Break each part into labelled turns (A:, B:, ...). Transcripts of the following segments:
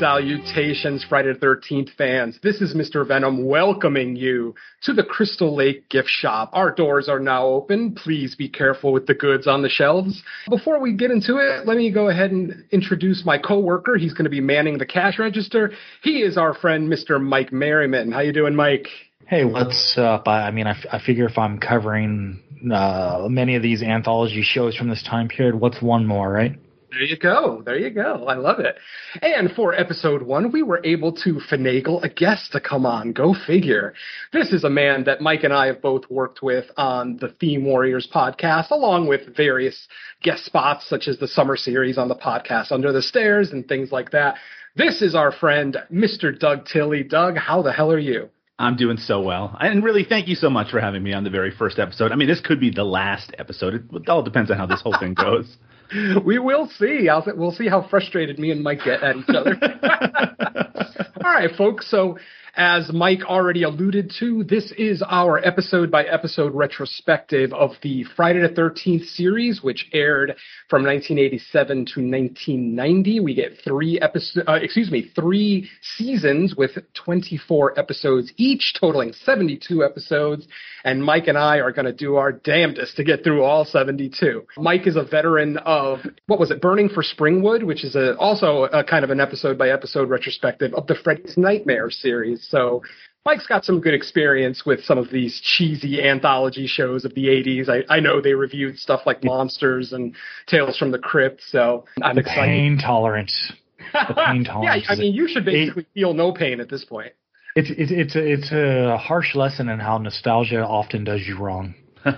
A: Salutations, Friday the 13th fans. This is Mr. Venom welcoming you to the Crystal Lake gift shop. Our doors are now open. Please be careful with the goods on the shelves. Before we get into it, let me go ahead and introduce my coworker. He's going to be manning the cash register. He is our friend, Mr. Mike Merriman. How you doing, Mike?
B: Hey, what's up? I, I mean, I, f- I figure if I'm covering uh, many of these anthology shows from this time period, what's one more, right?
A: There you go. There you go. I love it. And for episode one, we were able to finagle a guest to come on. Go figure. This is a man that Mike and I have both worked with on the Theme Warriors podcast, along with various guest spots, such as the summer series on the podcast Under the Stairs and things like that. This is our friend, Mr. Doug Tilley. Doug, how the hell are you?
C: I'm doing so well. And really, thank you so much for having me on the very first episode. I mean, this could be the last episode. It all depends on how this whole thing goes.
A: we will see. I'll, we'll see how frustrated me and Mike get at each other. All right, folks. So, as Mike already alluded to, this is our episode by episode retrospective of the Friday the 13th series, which aired from 1987 to 1990. We get three episodes, uh, excuse me, three seasons with 24 episodes each, totaling 72 episodes. And Mike and I are going to do our damnedest to get through all 72. Mike is a veteran of, what was it, Burning for Springwood, which is a, also a kind of an episode by episode retrospective of the Freddy's Nightmare series. So Mike's got some good experience with some of these cheesy anthology shows of the 80s. I, I know they reviewed stuff like Monsters and Tales from the Crypt, so I'm
B: the
A: excited.
B: pain tolerance. The pain tolerance.
A: yeah, I mean, you should basically feel no pain at this point.
B: It's it's it's a, it's a harsh lesson in how nostalgia often does you wrong.
A: and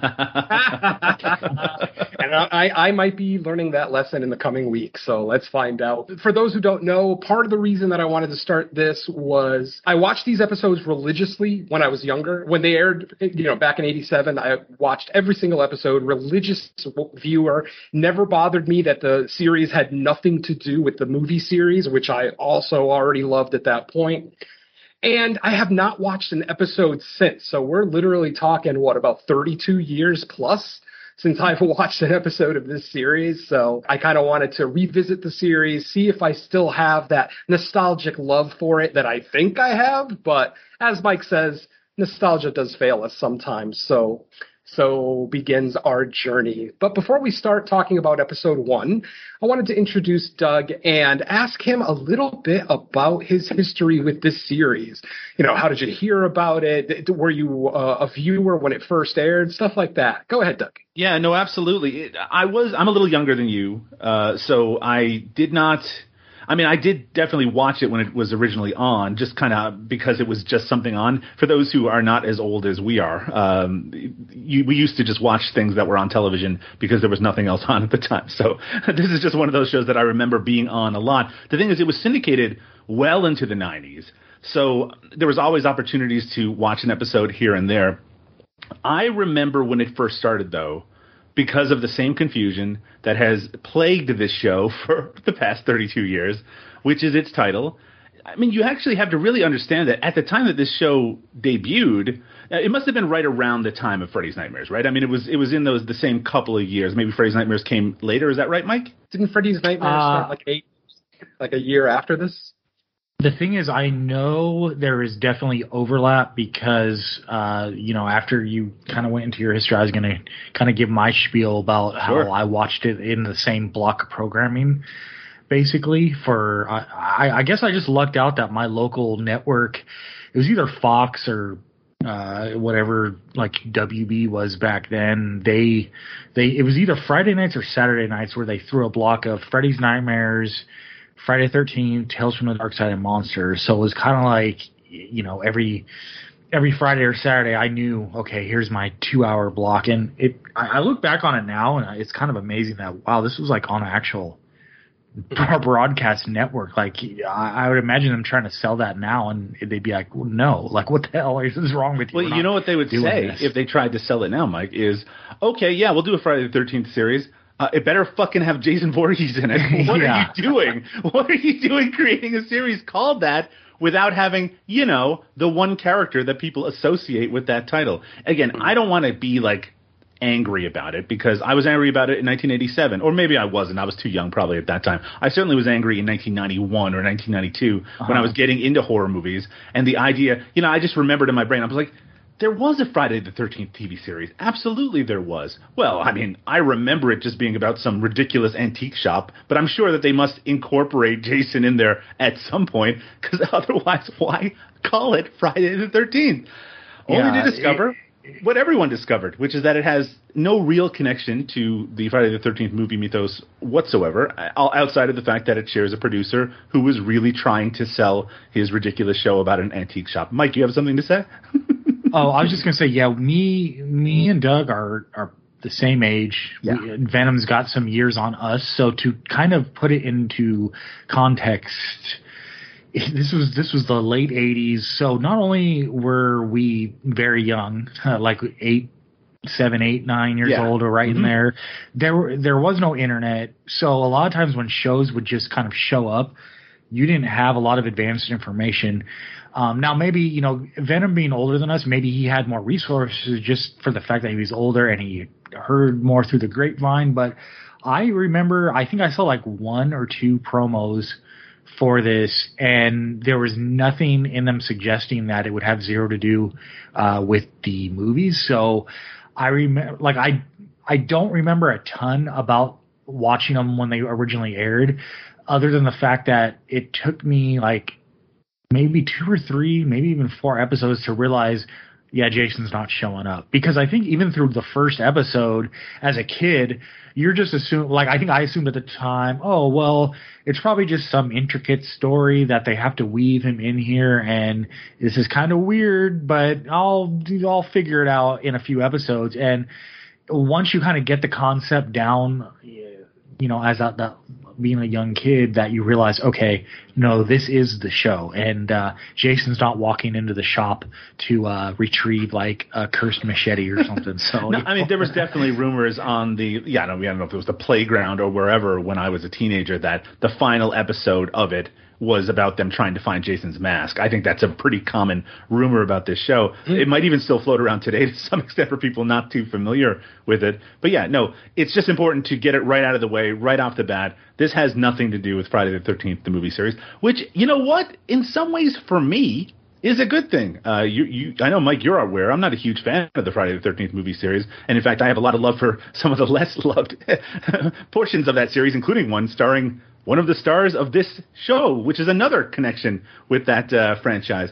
A: I, I might be learning that lesson in the coming week, so let's find out. For those who don't know, part of the reason that I wanted to start this was I watched these episodes religiously when I was younger. When they aired, you know, back in '87, I watched every single episode. Religious viewer never bothered me that the series had nothing to do with the movie series, which I also already loved at that point. And I have not watched an episode since. So we're literally talking, what, about 32 years plus since I've watched an episode of this series. So I kind of wanted to revisit the series, see if I still have that nostalgic love for it that I think I have. But as Mike says, nostalgia does fail us sometimes. So so begins our journey. But before we start talking about episode one, I wanted to introduce Doug and ask him a little bit about his history with this series. You know, how did you hear about it? Were you uh, a viewer when it first aired? Stuff like that. Go ahead, Doug.
C: Yeah, no, absolutely. I was. I'm a little younger than you, uh, so I did not I mean, I did definitely watch it when it was originally on, just kind of because it was just something on. For those who are not as old as we are, um, you, we used to just watch things that were on television because there was nothing else on at the time. So this is just one of those shows that I remember being on a lot. The thing is, it was syndicated well into the 90s. So there was always opportunities to watch an episode here and there. I remember when it first started, though, because of the same confusion that has plagued this show for the past 32 years, which is its title. I mean, you actually have to really understand that at the time that this show debuted, uh, it must have been right around the time of Freddy's Nightmares, right? I mean, it was it was in those the same couple of years. Maybe Freddy's Nightmares came later. Is that right, Mike?
A: Didn't Freddy's Nightmares uh, start like eight, like a year after this?
B: The thing is, I know there is definitely overlap because, uh, you know, after you kind of went into your history, I was going to kind of give my spiel about sure. how I watched it in the same block of programming, basically. For I, I guess I just lucked out that my local network, it was either Fox or uh, whatever like WB was back then. They they it was either Friday nights or Saturday nights where they threw a block of Freddy's Nightmares Friday 13, Tales from the Dark Side, and Monsters. So it was kind of like you know every every Friday or Saturday I knew okay here's my two hour block, and it I, I look back on it now and it's kind of amazing that wow this was like on an actual broadcast network. Like I, I would imagine them trying to sell that now, and they'd be like, well, "No, like what the hell is wrong with you?"
C: Well, you know what they would say this. if they tried to sell it now, Mike is, "Okay, yeah, we'll do a Friday the Thirteenth series. Uh, it better fucking have Jason Voorhees in it. What yeah. are you doing? What are you doing creating a series called that without having, you know, the one character that people associate with that title? Again, I don't want to be like angry about it because I was angry about it in 1987, or maybe I wasn't. I was too young probably at that time. I certainly was angry in 1991 or 1992 uh-huh. when I was getting into horror movies, and the idea, you know, I just remembered in my brain, I was like there was a Friday the 13th TV series. Absolutely there was. Well, I mean, I remember it just being about some ridiculous antique shop, but I'm sure that they must incorporate Jason in there at some point, because otherwise, why call it Friday the 13th? Yeah, Only to discover it, what everyone discovered, which is that it has no real connection to the Friday the 13th movie mythos whatsoever, outside of the fact that it shares a producer who was really trying to sell his ridiculous show about an antique shop. Mike, you have something to say?
B: oh, I was just gonna say, yeah, me, me and Doug are are the same age. Yeah. We, Venom's got some years on us, so to kind of put it into context, this was this was the late '80s. So not only were we very young, uh, like eight, seven, eight, nine years yeah. old, or right mm-hmm. in there, there were there was no internet. So a lot of times when shows would just kind of show up, you didn't have a lot of advanced information. Um, now maybe you know Venom being older than us, maybe he had more resources just for the fact that he was older and he heard more through the grapevine. But I remember, I think I saw like one or two promos for this, and there was nothing in them suggesting that it would have zero to do uh, with the movies. So I remember, like I, I don't remember a ton about watching them when they originally aired, other than the fact that it took me like maybe two or three, maybe even four episodes to realize, yeah, Jason's not showing up. Because I think even through the first episode, as a kid, you're just assuming, like, I think I assumed at the time, oh, well, it's probably just some intricate story that they have to weave him in here, and this is kind of weird, but I'll, I'll figure it out in a few episodes. And once you kind of get the concept down, you know, as that, being a young kid that you realize, okay, no, this is the show, and uh, Jason's not walking into the shop to uh, retrieve like a cursed machete or something. So
C: no, I mean, there was definitely rumors on the yeah, no, I don't know if it was the playground or wherever when I was a teenager that the final episode of it was about them trying to find Jason's mask. I think that's a pretty common rumor about this show. Mm. It might even still float around today to some extent for people not too familiar with it. But yeah, no, it's just important to get it right out of the way, right off the bat. This has nothing to do with Friday the 13th, the movie series, which, you know what? In some ways, for me, is a good thing. Uh, you, you, I know, Mike, you're aware. I'm not a huge fan of the Friday the 13th movie series, and in fact, I have a lot of love for some of the less loved portions of that series, including one starring one of the stars of this show, which is another connection with that uh, franchise.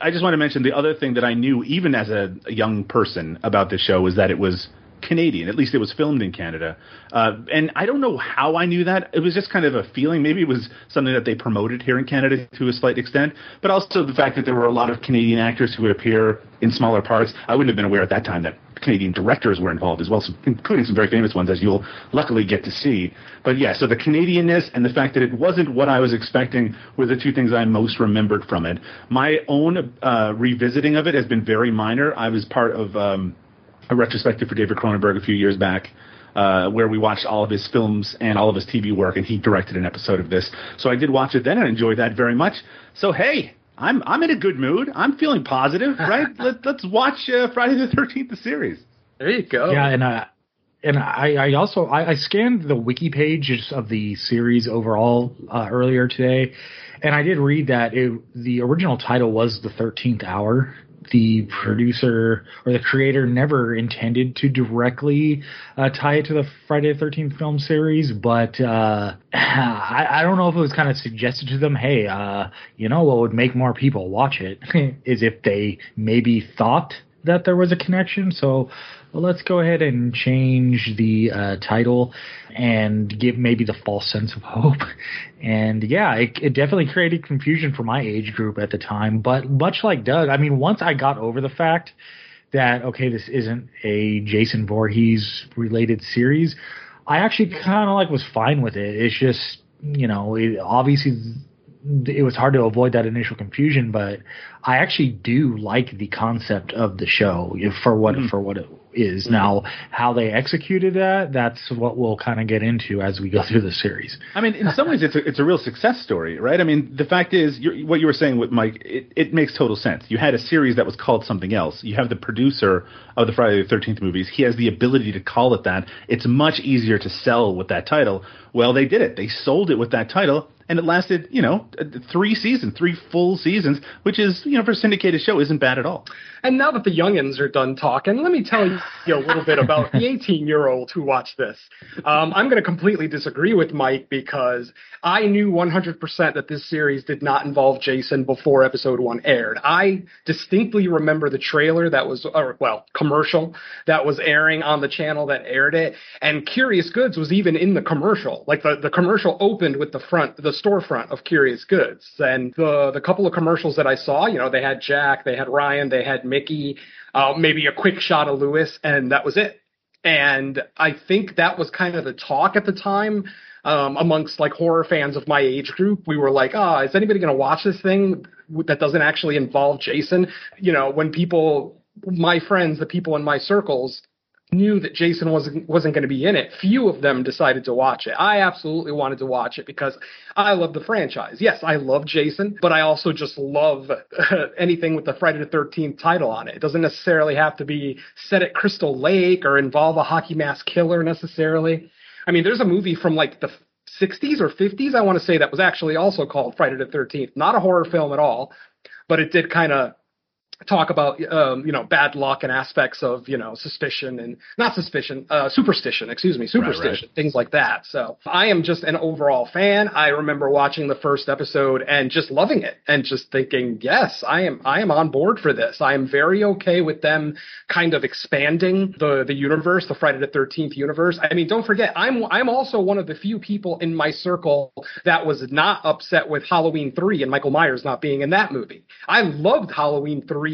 C: I just want to mention the other thing that I knew, even as a, a young person, about this show was that it was Canadian. At least it was filmed in Canada. Uh, and I don't know how I knew that. It was just kind of a feeling. Maybe it was something that they promoted here in Canada to a slight extent, but also the fact that there were a lot of Canadian actors who would appear in smaller parts. I wouldn't have been aware at that time that Canadian directors were involved as well, including some very famous ones, as you'll luckily get to see. But yeah, so the Canadianness and the fact that it wasn't what I was expecting were the two things I most remembered from it. My own uh, revisiting of it has been very minor. I was part of um, a retrospective for David Cronenberg a few years back. Uh, where we watched all of his films and all of his TV work, and he directed an episode of this. So I did watch it then and enjoyed that very much. So hey, I'm I'm in a good mood. I'm feeling positive, right? Let, us watch uh, Friday the Thirteenth, the series.
A: There you go.
B: Yeah, and uh, and I, I also I, I, scanned the wiki pages of the series overall uh, earlier today, and I did read that it, the original title was the Thirteenth Hour, the producer or the creator never intended to directly uh, tie it to the Friday the Thirteenth film series, but uh, I, I, don't know if it was kind of suggested to them, hey, uh, you know what would make more people watch it is if they maybe thought that there was a connection. So let's go ahead and change the uh, title and give maybe the false sense of hope. And yeah, it, it, definitely created confusion for my age group at the time. But much like Doug, I mean, once I got over the fact that, okay, this isn't a Jason Voorhees related series, I actually kind of like was fine with it. It's just, you know, it, obviously it was hard to avoid that initial confusion, but I actually do like the concept of the show for what mm-hmm. for what it is. Mm-hmm. Now, how they executed that, that's what we'll kind of get into as we go through the series.
C: I mean, in some ways, it's a, it's a real success story, right? I mean, the fact is, what you were saying with Mike, it, it makes total sense. You had a series that was called something else. You have the producer of the Friday the 13th movies. He has the ability to call it that. It's much easier to sell with that title. Well, they did it. They sold it with that title and it lasted, you know, three seasons, three full seasons, which is, you know, for a syndicated show, isn't bad at all.
A: And now that the youngins are done talking, let me tell you a little bit about the 18 year old who watched this. Um, I'm going to completely disagree with Mike because I knew 100% that this series did not involve Jason before episode one aired. I distinctly remember the trailer that was, or well, commercial that was airing on the channel that aired it. And Curious Goods was even in the commercial. Like the, the commercial opened with the front, the storefront of Curious Goods. And the, the couple of commercials that I saw, you know, they had Jack, they had Ryan, they had Micki, uh, maybe a quick shot of Lewis, and that was it. And I think that was kind of the talk at the time um, amongst like horror fans of my age group. We were like, ah, oh, is anybody going to watch this thing that doesn't actually involve Jason? You know, when people, my friends, the people in my circles, knew that Jason wasn't wasn't going to be in it, few of them decided to watch it. I absolutely wanted to watch it because I love the franchise. Yes, I love Jason, but I also just love anything with the Friday the 13th title on it. It doesn't necessarily have to be set at Crystal Lake or involve a hockey mask killer necessarily. I mean, there's a movie from like the 60s or 50s, I want to say, that was actually also called Friday the 13th. Not a horror film at all, but it did kind of talk about um, you know bad luck and aspects of you know suspicion and not suspicion uh, superstition excuse me superstition right, right. things like that. So i am just an overall fan. I remember watching the first episode and just loving it and just thinking yes i am i am on board for this. I am very okay with them kind of expanding the the universe the friday the 13th universe. I mean don't forget i'm i'm also one of the few people in my circle that was not upset with halloween 3 and michael myers not being in that movie. I loved halloween 3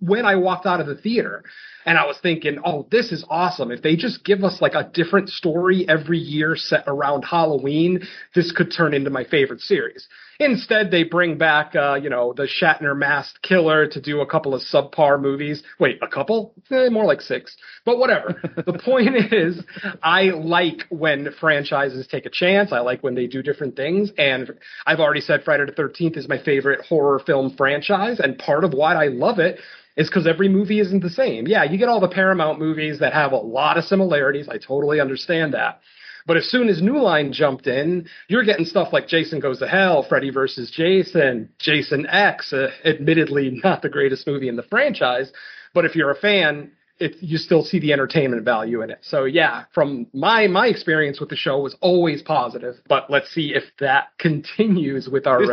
A: when I walked out of the theater. And I was thinking, oh, this is awesome. If they just give us like a different story every year set around Halloween, this could turn into my favorite series. Instead, they bring back, uh, you know, the Shatner masked killer to do a couple of subpar movies. Wait, a couple? Eh, more like six. But whatever. the point is, I like when franchises take a chance. I like when they do different things. And I've already said Friday the 13th is my favorite horror film franchise. And part of why I love it is because every movie isn't the same. Yeah, you get all the Paramount movies that have a lot of similarities. I totally understand that. But as soon as New Line jumped in, you're getting stuff like Jason Goes to Hell, Freddy versus Jason, Jason X, uh, admittedly not the greatest movie in the franchise. But if you're a fan, it, you still see the entertainment value in it. So yeah, from my my experience with the show was always positive. But let's see if that continues with our
C: this,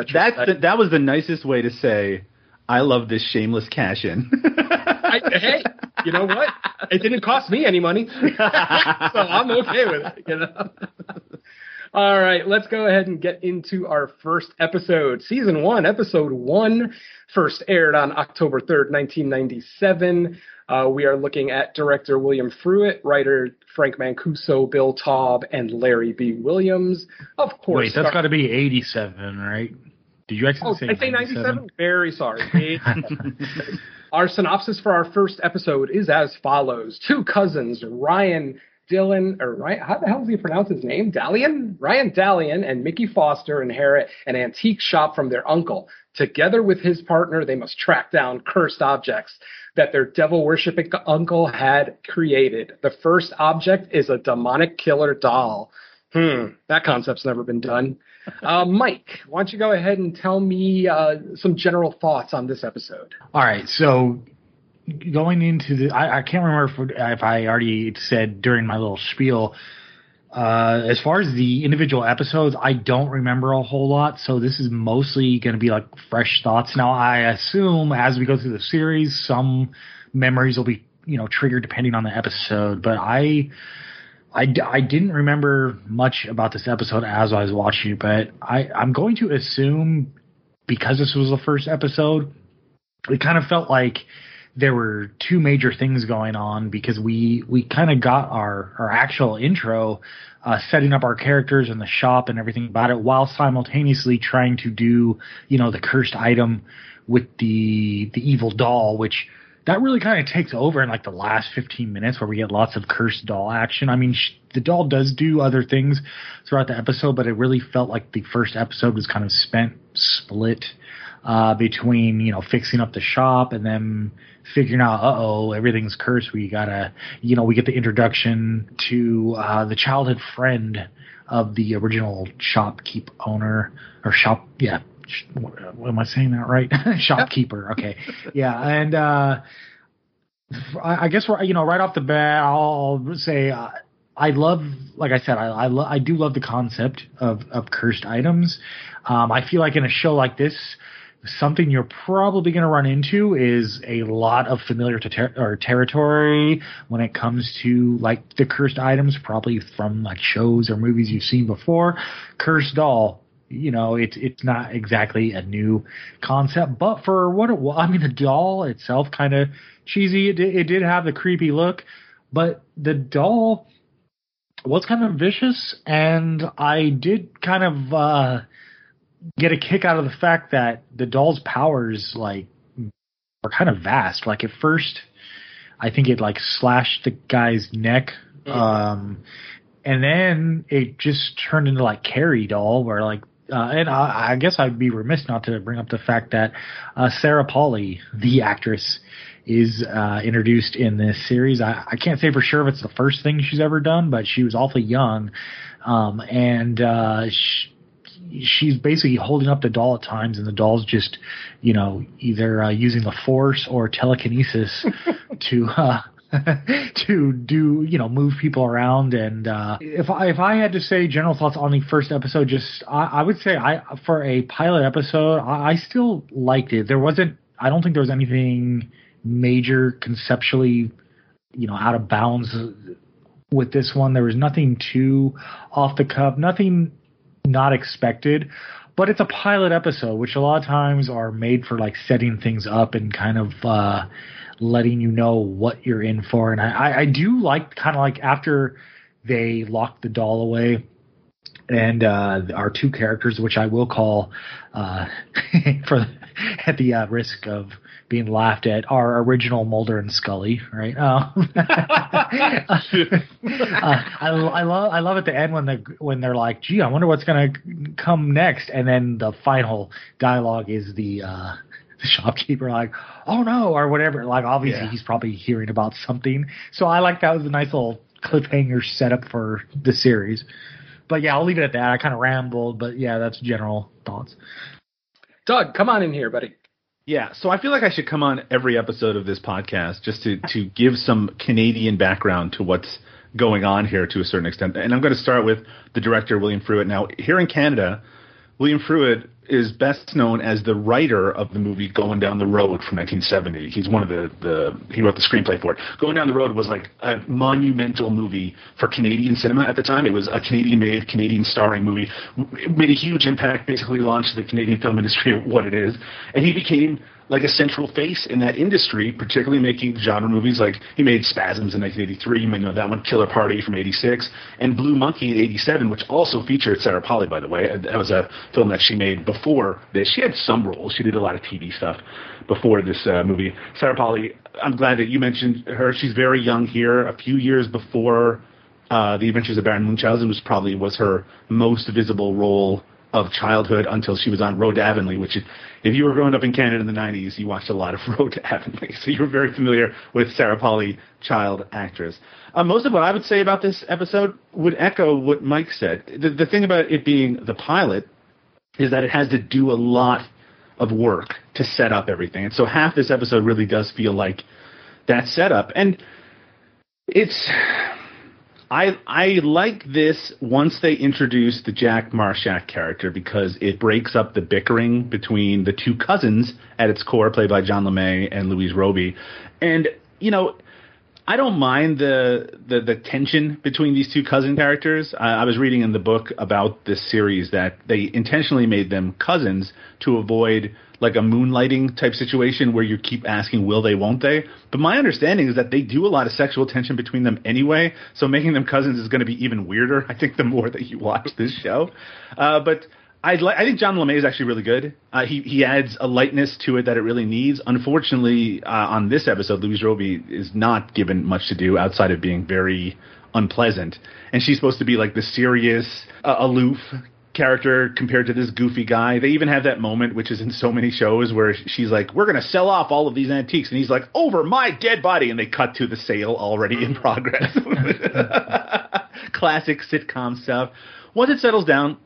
C: That that was the nicest way to say I love this shameless cash in.
A: hey, you know what? It didn't cost me any money, so I'm okay with it. You know. All right, let's go ahead and get into our first episode. Season one, episode one, first aired on October 3rd, 1997. Uh, we are looking at director William Fruet, writer Frank Mancuso, Bill Taub, and Larry B. Williams. Of course.
B: Wait, that's got to be 87, right? Did you actually oh, say? I say 97?
A: Very sorry. our synopsis for our first episode is as follows: Two cousins, Ryan Dylan, or Ryan, how the hell does he pronounce his name? Dallion? Ryan Dallion and Micki Foster inherit an antique shop from their uncle. Together with his partner, they must track down cursed objects that their devil worshipping uncle had created. The first object is a demonic killer doll. Hmm, that concept's never been done. Uh, Mike, why don't you go ahead and tell me uh, some general thoughts on this episode?
B: All right, so going into the, I, I can't remember if, if, I already said during my little spiel. Uh, as far as the individual episodes, I don't remember a whole lot, so this is mostly going to be like fresh thoughts. Now, I assume as we go through the series, some memories will be, you know, triggered depending on the episode. But I, I, I didn't remember much about this episode as I was watching it, but I, I'm going to assume because this was the first episode, it kind of felt like there were two major things going on because we we kind of got our our actual intro uh, setting up our characters and the shop and everything about it while simultaneously trying to do you know the cursed item with the the evil doll which that really kind of takes over in like the last 15 minutes where we get lots of cursed doll action. I mean, sh- the doll does do other things throughout the episode, but it really felt like the first episode was kind of spent split uh, between you know fixing up the shop and then figuring out, uh oh, everything's cursed. We gotta, you know, we get the introduction to uh, the childhood friend of the original shopkeep owner or shop, yeah. Am I saying that right? Shopkeeper. Okay. Yeah. And, uh, I guess you know right off the bat, I'll say uh, I love, like I said, I I, lo- I do love the concept of of cursed items. Um, I feel like in a show like this, something you're probably going to run into is a lot of familiar ter- or territory when it comes to like the cursed items, probably from like shows or movies you've seen before. Cursed doll, you know, it's it's not exactly a new concept, but for what it was, I mean, the doll itself kind of cheesy. It did, it did have the creepy look, but the doll was kind of vicious, and I did kind of. uh get a kick out of the fact that the doll's powers like are kind of vast. Like at first, I think it like slashed the guy's neck, um, and then it just turned into like Carrie doll, where like. Uh, and I, I guess I'd be remiss not to bring up the fact that uh, Sarah Polley, the actress, is uh, introduced in this series. I, I can't say for sure if it's the first thing she's ever done, but she was awfully young, um, and uh, she, she's basically holding up the doll at times, and the doll's just, you know, either uh, using the force or telekinesis to uh, to do, you know, move people around. And uh, if I if I had to say general thoughts on the first episode, just I, I would say I for a pilot episode, I, I still liked it. There wasn't, I don't think there was anything major conceptually, you know, out of bounds with this one. There was nothing too off the cuff, nothing not expected. But it's a pilot episode, which a lot of times are made for like setting things up and kind of uh, letting you know what you're in for. And I, I do like kind of like after they lock the doll away and uh, our two characters, which I will call uh, for at the uh, risk of being laughed at, our original Mulder and Scully, right? Uh, I, I love I love at the end when they when they're like, "Gee, I wonder what's gonna come next," and then the final dialogue is the uh, the shopkeeper like, "Oh no," or whatever. Like obviously yeah. he's probably hearing about something. So I like that was a nice little cliffhanger setup for the series. But yeah, I'll leave it at that. I kind of rambled, but yeah, that's general thoughts.
A: Doug, come on in here, buddy.
C: Yeah, so I feel like I should come on every episode of this podcast just to, to give some Canadian background to what's going on here to a certain extent. And I'm going to start with the director, William Fruet. Now, here in Canada, William Fruet is best known as the writer of the movie Going Down the Road from 1970. He's one of the, the he wrote the screenplay for it. Going Down the Road was like a monumental movie for Canadian cinema at the time. It was a Canadian-made, Canadian starring movie. It made a huge impact, basically launched the Canadian film industry what it is. And he became like a central face in that industry, particularly making genre movies like he made Spasms in 1983, you may know that one, Killer Party from 86, and Blue Monkey in 87, which also featured Sarah Polley, by the way. That was a film that she made before this. She had some roles. She did a lot of TV stuff before this uh, movie. Sarah Polley, I'm glad that you mentioned her. She's very young here, a few years before uh, The Adventures of Baron Munchausen, which probably was her most visible role of childhood until she was on Road to Avonlea, which is, if you were growing up in Canada in the 90s, you watched a lot of Road to Avonlea. So you were very familiar with Sarah Polley, child actress. Uh, most of what I would say about this episode would echo what Mike said. The, the thing about it being the pilot is that it has to do a lot of work to set up everything. And so half this episode really does feel like that setup. And it's I I like this once they introduce the Jack Marshak character because it breaks up the bickering between the two cousins at its core, played by John LeMay and Louise Robey. And you know, I don't mind the, the the tension between these two cousin characters. I, I was reading in the book about this series that they intentionally made them cousins to avoid like a moonlighting type situation where you keep asking will they won't they but my understanding is that they do a lot of sexual tension between them anyway so making them cousins is going to be even weirder i think the more that you watch this show uh, but I li- I think John LeMay is actually really good. Uh, he he adds a lightness to it that it really needs. Unfortunately, uh, on this episode, Louise Robey is not given much to do outside of being very unpleasant, and she's supposed to be like the serious, uh, aloof character compared to this goofy guy. They even have that moment, which is in so many shows, where she's like, "We're going to sell off all of these antiques," and he's like, "Over my dead body," and they cut to the sale already in progress. Classic sitcom stuff. Once it settles down,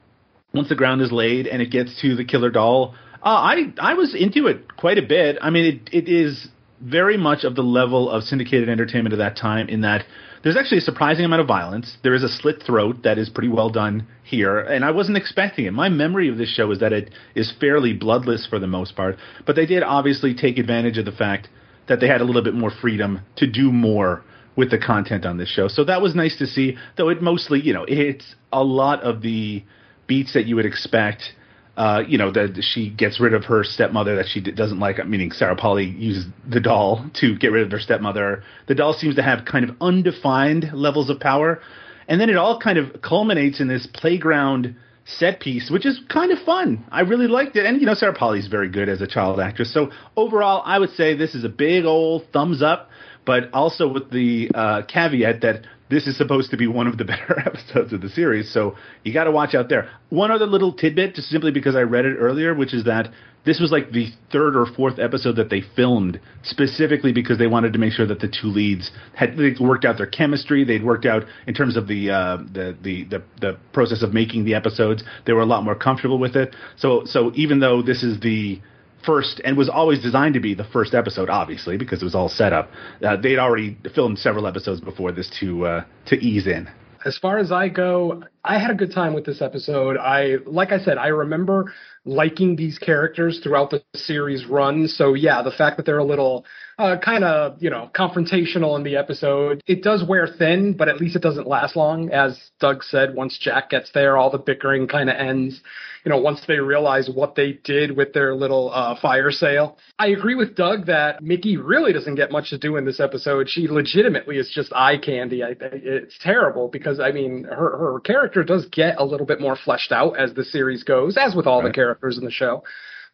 C: once the ground is laid, and it gets to the killer doll, uh, I I was into it quite a bit. I mean, it it is very much of the level of syndicated entertainment of that time in that there's actually a surprising amount of violence. There is a slit throat that is pretty well done here, and I wasn't expecting it. My memory of this show is that it is fairly bloodless for the most part, but they did obviously take advantage of the fact that they had a little bit more freedom to do more with the content on this show. So that was nice to see, though it mostly, you know, it's a lot of the beats that you would expect uh, you know, that she gets rid of her stepmother that she doesn't like, meaning Sarah Polley uses the doll to get rid of her stepmother. The doll seems to have kind of undefined levels of power. And then it all kind of culminates in this playground set piece, which is kind of fun. I really liked it. And, you know, Sarah Polley's very good as a child actress. So overall, I would say this is a big old thumbs up, but also with the uh, caveat that this is supposed to be one of the better episodes of the series, so you got to watch out there. One other little tidbit, just simply because I read it earlier, which is that this was like the third or fourth episode that they filmed specifically because they wanted to make sure that the two leads had worked out their chemistry. They'd worked out in terms of the uh, the, the the the process of making the episodes. They were a lot more comfortable with it. So so even though this is the first and was always designed to be the first episode, obviously because it was all set up. Uh, they'd already filmed several episodes before this to uh, to ease in.
A: As far as I go, I had a good time with this episode. I, like I said, I remember liking these characters throughout the series run. So yeah, the fact that they're a little uh, kind of you know confrontational in the episode, it does wear thin, but at least it doesn't last long. As Doug said, once Jack gets there, all the bickering kind of ends you know, once they realize what they did with their little uh, fire sale. I agree with Doug that Micki really doesn't get much to do in this episode. She legitimately is just eye candy. I, it's terrible because I mean, her her character does get a little bit more fleshed out as the series goes, as with all right. the characters in the show.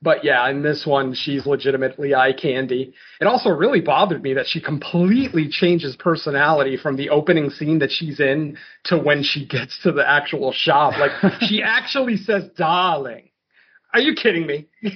A: But yeah, in this one, she's legitimately eye candy. It also really bothered me that she completely changes personality from the opening scene that she's in to when she gets to the actual shop. Like, she actually says, darling. Are you kidding me? she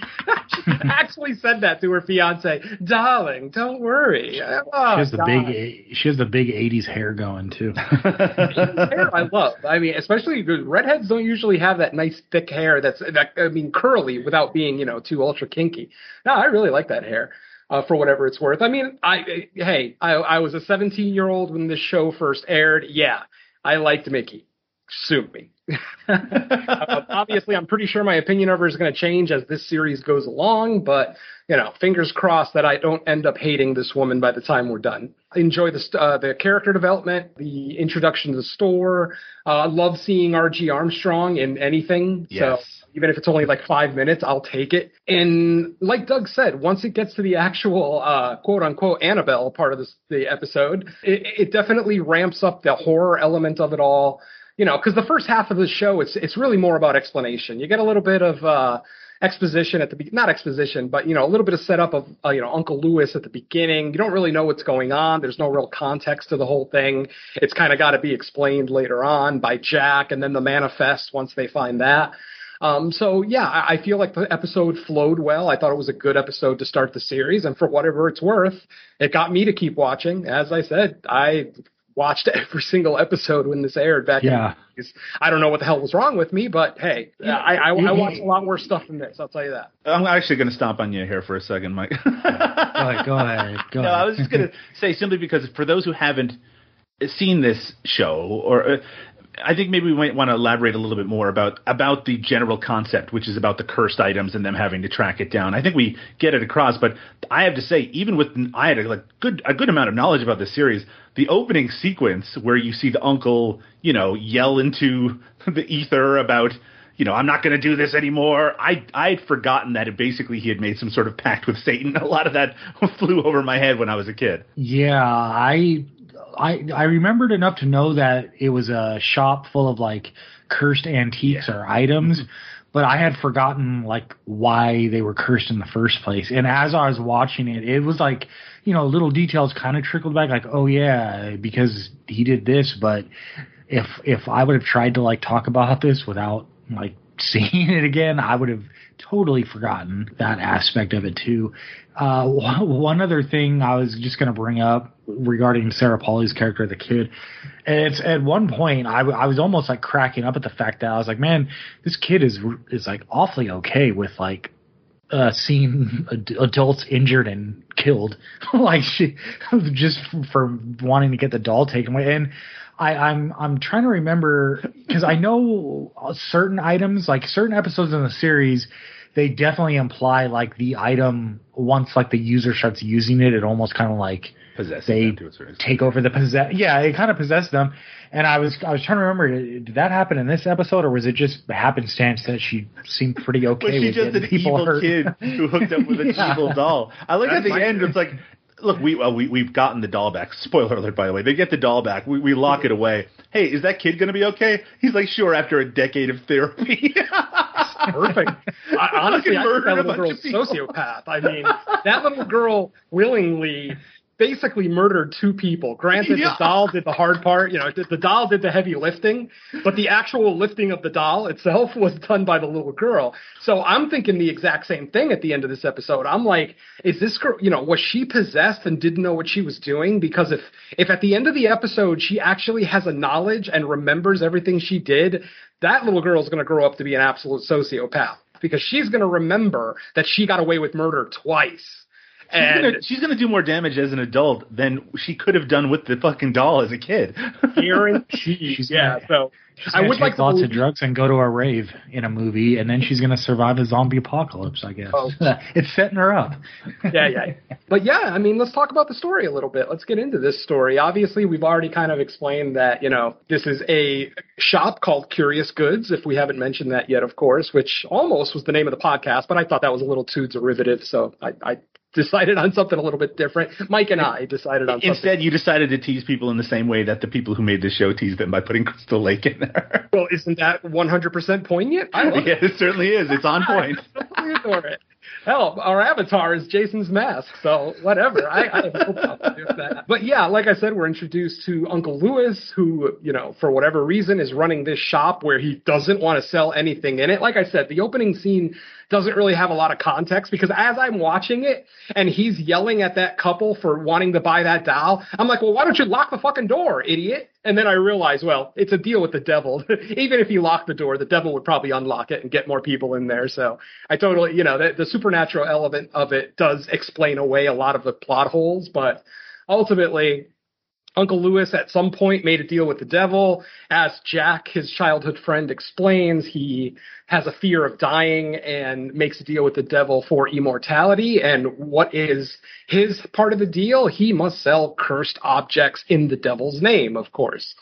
A: actually said that to her fiance, "Darling, don't worry."
B: Oh, she has the God. big she has the big '80s hair going too.
A: hair I love. I mean, especially redheads don't usually have that nice thick hair that's that, I mean curly without being you know too ultra kinky. No, I really like that hair. Uh, for whatever it's worth. I mean, I hey, I, I was a 17 year old when this show first aired. Yeah, I liked Micki. Sue me. uh, obviously, I'm pretty sure my opinion of her is going to change as this series goes along, but you know, fingers crossed that I don't end up hating this woman by the time we're done. I enjoy the uh, the character development, the introduction to the store. Uh, love seeing R.G. Armstrong in anything. Yes. So even if it's only like five minutes, I'll take it. And like Doug said, once it gets to the actual uh, quote unquote Annabelle part of this, the episode, it, it definitely ramps up the horror element of it all you know, because the first half of the show, it's it's really more about explanation. You get a little bit of uh, exposition at the be- not exposition, but you know, a little bit of setup of uh, you know Uncle Lewis at the beginning. You don't really know what's going on. There's no real context to the whole thing. It's kind of got to be explained later on by Jack, and then the manifest once they find that. Um, so yeah, I, I feel like the episode flowed well. I thought it was a good episode to start the series, and for whatever it's worth, it got me to keep watching. As I said, I watched every single episode when this aired back.
B: Yeah.
A: In I don't know what the hell was wrong with me, but hey, yeah. I, I, I watched a lot worse stuff than this. I'll tell you that.
C: I'm actually going to stomp on you here for a second, Mike.
B: go ahead. Go ahead. Go
C: no,
B: ahead.
C: I was just going to say simply because for those who haven't seen this show or uh, I think maybe we might want to elaborate a little bit more about about the general concept, which is about the cursed items and them having to track it down. I think we get it across, but I have to say, even with I had a like, good a good amount of knowledge about this series, the opening sequence where you see the uncle, you know, yell into the ether about you know, I'm not going to do this anymore. I I had forgotten that it basically he had made some sort of pact with Satan. A lot of that flew over my head when I was a kid.
B: Yeah, I I I remembered enough to know that it was a shop full of like cursed antiques yeah. or items, mm-hmm. but I had forgotten like why they were cursed in the first place. And as I was watching it, it was like, you know, little details kind of trickled back like, oh yeah, because he did this, but if if I would have tried to like talk about this without like seeing it again, I would have totally forgotten that aspect of it too. Uh, one other thing I was just going to bring up regarding Sarah Polley's character, the kid, it's at one point I, I was almost like cracking up at the fact that I was like, man, this kid is is like awfully okay with like uh, seeing ad- adults injured and killed, like she just for wanting to get the doll taken away. And I, I'm I'm trying to remember because I know certain items, like certain episodes in the series, they definitely imply like the item once like the user starts using it, it almost kind of like
C: Possesses
B: they
C: them to a certain
B: take over the possess. Yeah, it kind of possessed them. And I was I was trying to remember, did that happen in this episode, or was it just happenstance that she seemed pretty okay
C: Was she
B: with
C: just
B: getting
C: an
B: people
C: evil
B: hurt?
C: kid who hooked up with an
B: Yeah.
C: evil doll? I like at the end. It's like, look, we well, we we've gotten the doll back. Spoiler alert, by the way. They get the doll back. We we lock it away. Hey, is that kid gonna be okay? He's like, sure. After a decade of therapy.
A: Perfect. I, honestly, I think that little girl's sociopath. I mean, that little girl willingly basically murdered two people. Granted,
C: Yeah.
A: the doll did the hard part. You know, the, the doll did the heavy lifting, but the actual lifting of the doll itself was done by the little girl. So I'm thinking the exact same thing at the end of this episode. I'm like, is this girl, you know, was she possessed and didn't know what she was doing? Because if, if at the end of the episode she actually has a knowledge and remembers everything she did, that little girl is going to grow up to be an absolute sociopath because she's going to remember that she got away with murder twice.
C: She's gonna, she's gonna do more damage as an adult than she could have done with the fucking doll as a kid.
A: guaranteed, yeah.
B: gonna-
A: So
B: She's
A: I would
B: take
A: like
B: lots
A: believe-
B: of drugs and go to a rave in a movie, and then she's gonna survive a zombie apocalypse. I guess
A: Oh.
B: it's setting her up.
A: yeah, yeah. But yeah, I mean, let's talk about the story a little bit. Let's get into this story. Obviously, we've already kind of explained that, you know, this is a shop called Curious Goods, if we haven't mentioned that yet, of course, which almost was the name of the podcast, but I thought that was a little too derivative, so I, I decided on something a little bit different. Mike and I decided on something.
C: Instead, you decided to tease people in the same way that the people who made the show teased them by putting Crystal Lake in there.
A: Well, isn't that 100% poignant? I love
C: yeah, it certainly is. It's on point.
A: I adore it. Hell, our avatar is Jason's mask, so whatever. I, I have no problem with that. But yeah, like I said, we're introduced to Uncle Lewis, who, you know, for whatever reason is running this shop where he doesn't want to sell anything in it. Like I said, the opening scene doesn't really have a lot of context because as I'm watching it and he's yelling at that couple for wanting to buy that doll, I'm like, well, why don't you lock the fucking door, idiot? And then I realize, well, it's a deal with the devil. Even if you lock the door, the devil would probably unlock it and get more people in there. So I totally, you know, the, the supernatural element of it does explain away a lot of the plot holes, but ultimately, Uncle Lewis at some point made a deal with the devil. As Jack, his childhood friend, explains, he has a fear of dying and makes a deal with the devil for immortality. And what is his part of the deal? He must sell cursed objects in the devil's name, of course.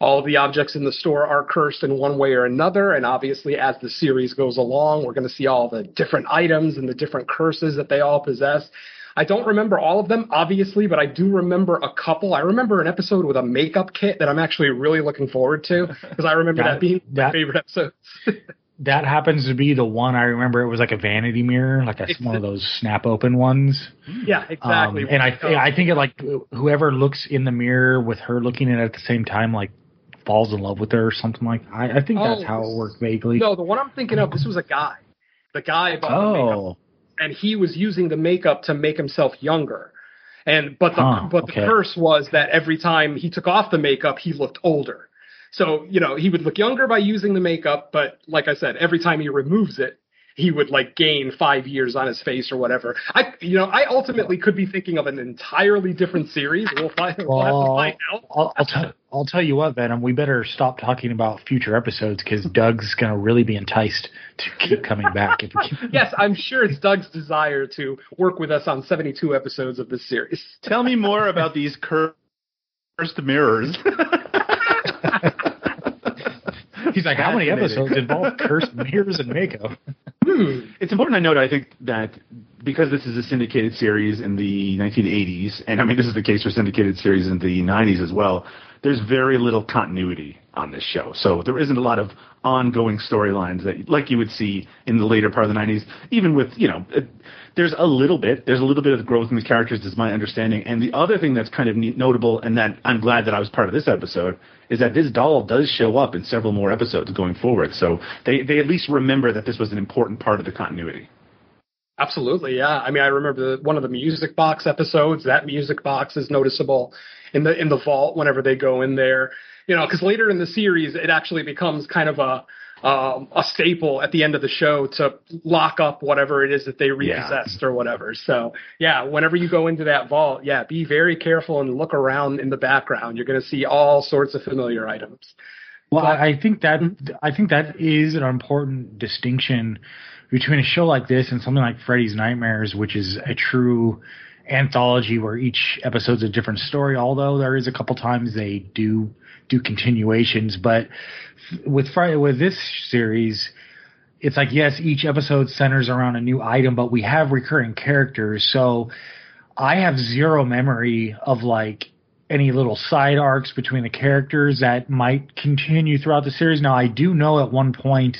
A: All of the objects in the store are cursed in one way or another, and obviously, as the series goes along, we're going to see all the different items and the different curses that they all possess. I don't remember all of them, obviously, but I do remember a couple. I remember an episode with a makeup kit that I'm actually really looking forward to because I remember that,
B: That-
A: being my favorite episode.
B: That happens to be the one I remember. It was like a vanity mirror, like a, one of those snap open ones.
A: yeah, exactly.
B: Um, and I I think it like whoever looks in the mirror with her looking at it at the same time, like falls in love with her or something like. I, I think that's
A: Oh,
B: how it worked vaguely.
A: no, the one I'm thinking of, this was a guy. The guy bought the makeup
B: oh,
A: and he was using the makeup to make himself younger. And but the
B: Huh,
A: but the curse was that every time he took off the makeup, he looked older. So you know he would look younger by using the makeup, but like I said, every time he removes it, he would like gain five years on his face or whatever. I you know I ultimately could be thinking of an entirely different series. We'll find, we'll have to find out.
B: I'll I'll, t- I'll tell you what, Venom. We better stop talking about future episodes because Doug's gonna really be enticed to keep coming back. If keep,
A: Yes, I'm sure it's Doug's desire to work with us on 72 episodes of this series.
C: Tell me more about these cursed mirrors.
B: he's like, how many episodes involve cursed mirrors and makeup?
A: Hmm.
C: It's important to note, I think, that because this is a syndicated series in the 1980s, and I mean, this is the case for syndicated series in the 90s as well, there's very little continuity on this show. So there isn't a lot of ongoing storylines that, like you would see in the later part of the 90s, even with, you know, it, there's a little bit, there's a little bit of growth in the characters, is my understanding. And the other thing that's kind of notable, and that I'm glad that I was part of this episode, is that this doll does show up in several more episodes going forward. So they, they at least remember that this was an important part of the continuity.
A: Absolutely, yeah. I mean, I remember the, one of the music box episodes. That music box is noticeable in the in the vault whenever they go in there. You know, because later in the series, it actually becomes kind of a um, a staple at the end of the show to lock up whatever it is that they repossessed yeah. or whatever. So yeah, whenever you go into that vault, yeah, be very careful and look around in the background. You're going to see all sorts of familiar items.
B: Well, but, I think that I think that is an important distinction between a show like this and something like Freddy's Nightmares, which is a true anthology where each episode's a different story. Although there is a couple times they do do continuations, but with Friday with this series, it's like yes, each episode centers around a new item, but we have recurring characters. So I have zero memory of like any little side arcs between the characters that might continue throughout the series. Now I do know at one point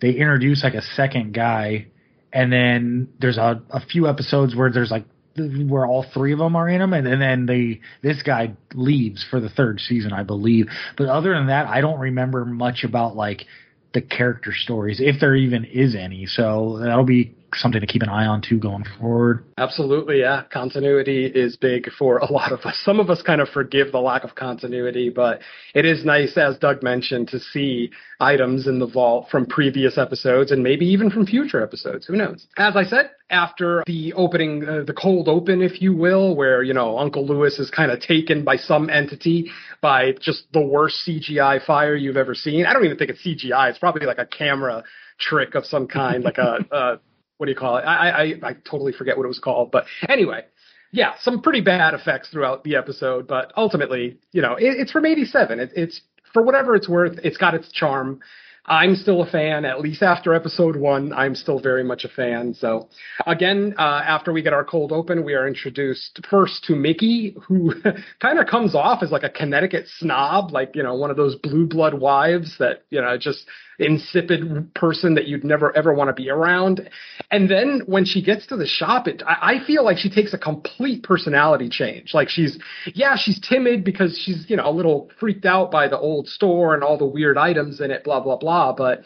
B: they introduce like a second guy, and then there's a, a few episodes where there's like where all three of them are in them, and, and then they this guy leaves for the third season, I believe. But other than that, I don't remember much about like the character stories, if there even is any. So that'll be something to keep an eye on too going forward.
A: Absolutely, yeah. Continuity is big for a lot of us. Some of us kind of forgive the lack of continuity, but it is nice, as Doug mentioned, to see items in the vault from previous episodes and maybe even from future episodes. Who knows? As I said, after the opening, uh, the cold open, if you will, where, you know, Uncle Lewis is kind of taken by some entity by just the worst CGI fire you've ever seen. I don't even think it's CGI. It's probably like a camera trick of some kind, like a, a what do you call it? I, I I totally forget what it was called, but anyway, yeah, some pretty bad effects throughout the episode, but ultimately, you know, it, it's from '87. It, it's for whatever it's worth. It's got its charm. I'm still a fan, at least after episode one. I'm still very much a fan. So, again, uh, after we get our cold open, we are introduced first to Micki, who kind of comes off as like a Connecticut snob, like, you know, one of those blue blood wives that, you know, just insipid person that you'd never ever want to be around. And then when she gets to the shop, it, I, I feel like she takes a complete personality change. Like she's, yeah, she's timid because she's, you know, a little freaked out by the old store and all the weird items in it, blah, blah, blah. But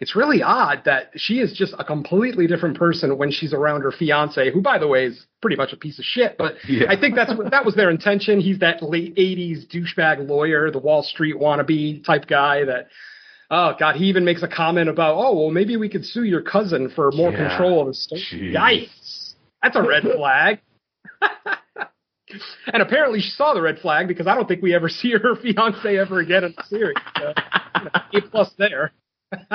A: it's really odd that she is just a completely different person when she's around her fiance, who, by the way, is pretty much a piece of shit. But yeah. I think that's that was their intention. He's that late '80s douchebag lawyer, the Wall Street wannabe type guy that Oh God, he even makes a comment about, oh well, maybe we could sue your cousin for more yeah. control of the state. Yikes, that's a red flag. and apparently she saw the red flag because I don't think we ever see her fiance ever again in the series. So, a plus there.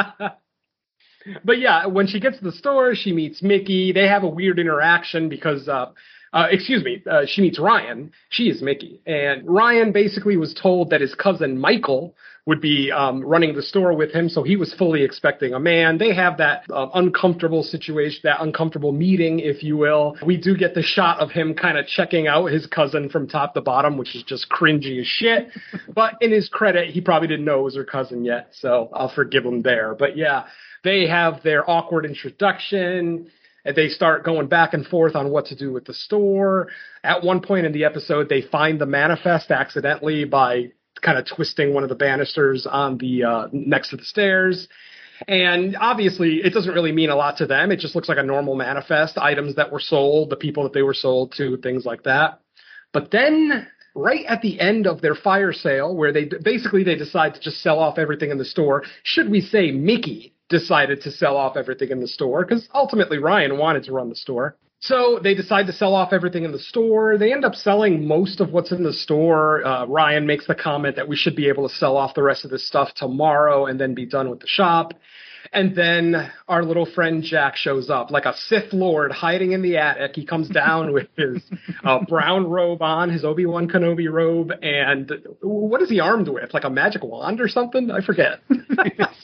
A: but yeah, when she gets to the store, she meets Micki. They have a weird interaction because, uh, uh, excuse me, uh, she meets Ryan. She is Micki, and Ryan basically was told that his cousin Michael would be um, running the store with him. So he was fully expecting a man. They have that uh, uncomfortable situation, that uncomfortable meeting, if you will. We do get the shot of him kind of checking out his cousin from top to bottom, which is just cringy as shit. but in his credit, he probably didn't know it was her cousin yet. So I'll forgive him there. But yeah, they have their awkward introduction they start going back and forth on what to do with the store. At one point in the episode, they find the manifest accidentally by kind of twisting one of the banisters on the uh, next to the stairs. And obviously, it doesn't really mean a lot to them. It just looks like a normal manifest, items that were sold, the people that they were sold to, things like that. But then, right at the end of their fire sale, where they basically they decide to just sell off everything in the store, should we say Micki decided to sell off everything in the store because ultimately Ryan wanted to run the store. So they decide to sell off everything in the store. They end up selling most of what's in the store. Uh, Ryan makes the comment that we should be able to sell off the rest of this stuff tomorrow and then be done with the shop. And then our little friend Jack shows up like a Sith Lord hiding in the attic. He comes down with his uh, brown robe on, his Obi Wan Kenobi robe, and what is he armed with? Like a magic wand or something? I forget.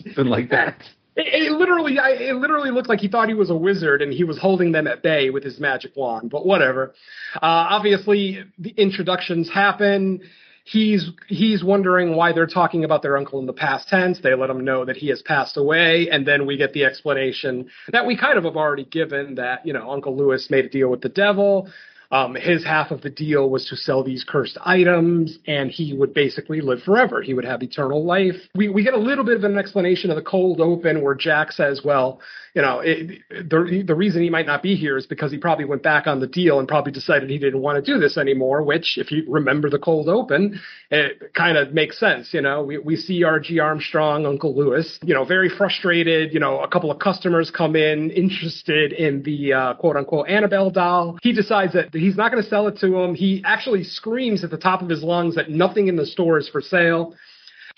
C: something like that.
A: It, it literally, I, it literally looked like he thought he was a wizard and he was holding them at bay with his magic wand. But whatever. Uh, obviously, the introductions happen. he's he's wondering why they're talking about their uncle in the past tense. They let him know that he has passed away, and then we get the explanation that we kind of have already given that you know Uncle Lewis made a deal with the devil. Um, his half of the deal was to sell these cursed items, and he would basically live forever. He would have eternal life. We we get a little bit of an explanation of the cold open where Jack says, "Well, you know, it, the the reason he might not be here is because he probably went back on the deal and probably decided he didn't want to do this anymore. Which, if you remember the cold open, it kind of makes sense. You know, we we see R.G. Armstrong, Uncle Lewis, you know, very frustrated. You know, a couple of customers come in interested in the uh, quote unquote Annabelle doll. He decides that he's not going to sell it to him. He actually screams at the top of his lungs that nothing in the store is for sale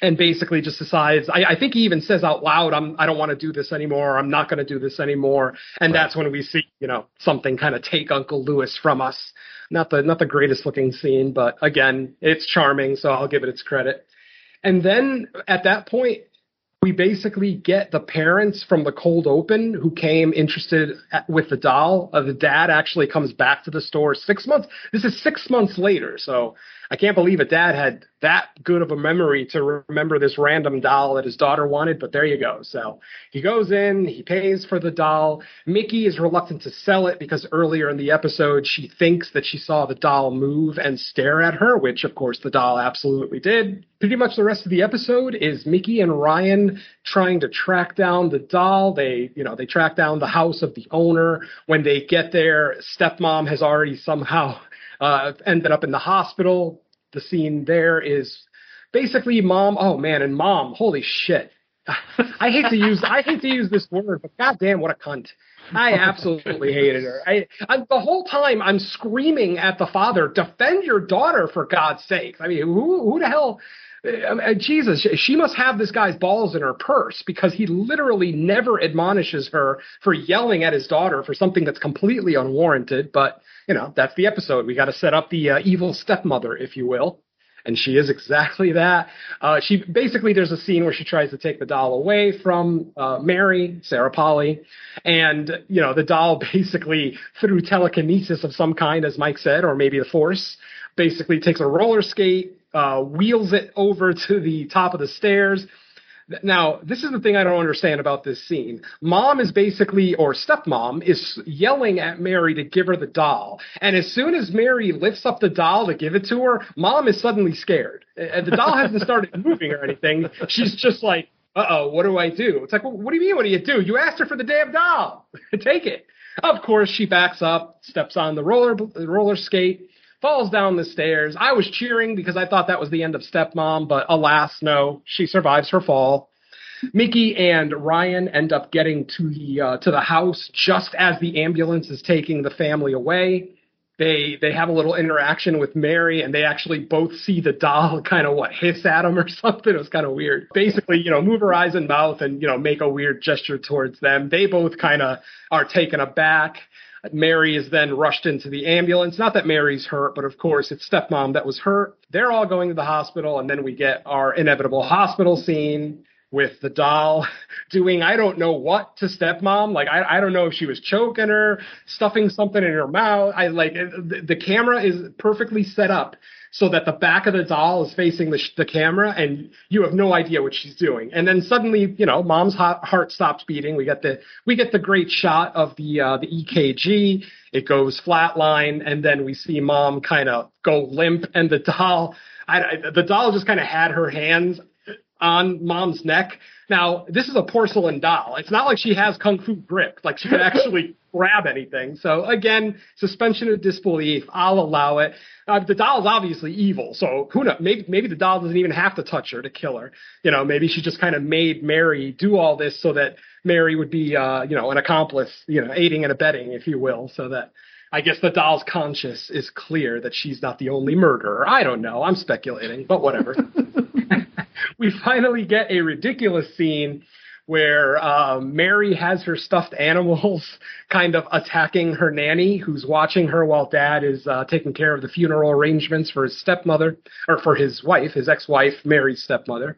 A: and basically just decides I, I, think he even says out loud i'm i don't want to do this anymore i'm not going to do this anymore and right. that's when we see you know something kind of take uncle lewis from us not the not the greatest looking scene but again it's charming so i'll give it its credit and then at that point we basically get the parents from the cold open who came interested with the doll. Uh, the dad actually comes back to the store six months. This is six months later, so I can't believe a dad had that good of a memory to remember this random doll that his daughter wanted, but there you go. So he goes in, he pays for the doll. Micki is reluctant to sell it because earlier in the episode she thinks that she saw the doll move and stare at her, which of course the doll absolutely did. Pretty much the rest of the episode is Micki and Ryan trying to track down the doll. They, you know, they track down the house of the owner. When they get there, stepmom has already somehow uh, ended up in the hospital. The scene there is basically mom. Oh man, and mom, holy shit. I hate to use I hate to use this word, but goddamn, what a cunt! I absolutely hated her. I, I the whole time I'm screaming at the father, defend your daughter for God's sake. I mean, who who the hell? Uh, Jesus, she must have this guy's balls in her purse because he literally never admonishes her for yelling at his daughter for something that's completely unwarranted. But you know, that's the episode. We got to set up the uh, evil stepmother, if you will. And she is exactly that. Uh, she basically there's a scene where she tries to take the doll away from uh, Mary, Sarah Polley, and you know the doll basically through telekinesis of some kind, as Mike said, or maybe the Force, basically takes a roller skate, uh, wheels it over to the top of the stairs, now, this is the thing I don't understand about this scene. Mom is basically, or stepmom, is yelling at Mary to give her the doll. And as soon as Mary lifts up the doll to give it to her, mom is suddenly scared. And the doll hasn't started moving or anything. She's just like, uh oh, what do I do? It's like, well, what do you mean, what do you do? You asked her for the damn doll. Take it. Of course, she backs up, steps on the roller, roller skate, falls down the stairs. I was cheering because I thought that was the end of Stepmom, but alas, no, she survives her fall. Micki and Ryan end up getting to the uh, to the house just as the ambulance is taking the family away. They they have a little interaction with Mary, and they actually both see the doll kind of what hiss at them or something. It was kind of weird. Basically, you know, move her eyes and mouth, and you know, make a weird gesture towards them. They both kind of are taken aback. Mary is then rushed into the ambulance. Not that Mary's hurt, but of course it's stepmom that was hurt. They're all going to the hospital, and then we get our inevitable hospital scene with the doll doing I don't know what to stepmom. Like I I don't know if she was choking her, stuffing something in her mouth. I like the, the camera is perfectly set up so that the back of the doll is facing the, the camera and you have no idea what she's doing. And then suddenly, you know, mom's heart stops beating. We get the we get the great shot of the uh, the EKG. It goes flatline, and then we see mom kind of go limp, and the doll. I, the doll just kind of had her hands on mom's neck. Now, this is a porcelain doll. It's not like she has kung fu grip, like she can actually grab anything. So again, suspension of disbelief. I'll allow it. Uh, the doll's obviously evil, so who knows? Maybe maybe the doll doesn't even have to touch her to kill her. You know, maybe she just kind of made Mary do all this so that Mary would be, uh, you know, an accomplice, you know, aiding and abetting, if you will, so that. I guess the doll's conscience is clear that she's not the only murderer. I don't know. I'm speculating, but whatever. we finally get a ridiculous scene where um, Mary has her stuffed animals kind of attacking her nanny, who's watching her while dad is uh, taking care of the funeral arrangements for his stepmother, or for his wife, his ex-wife, Mary's stepmother.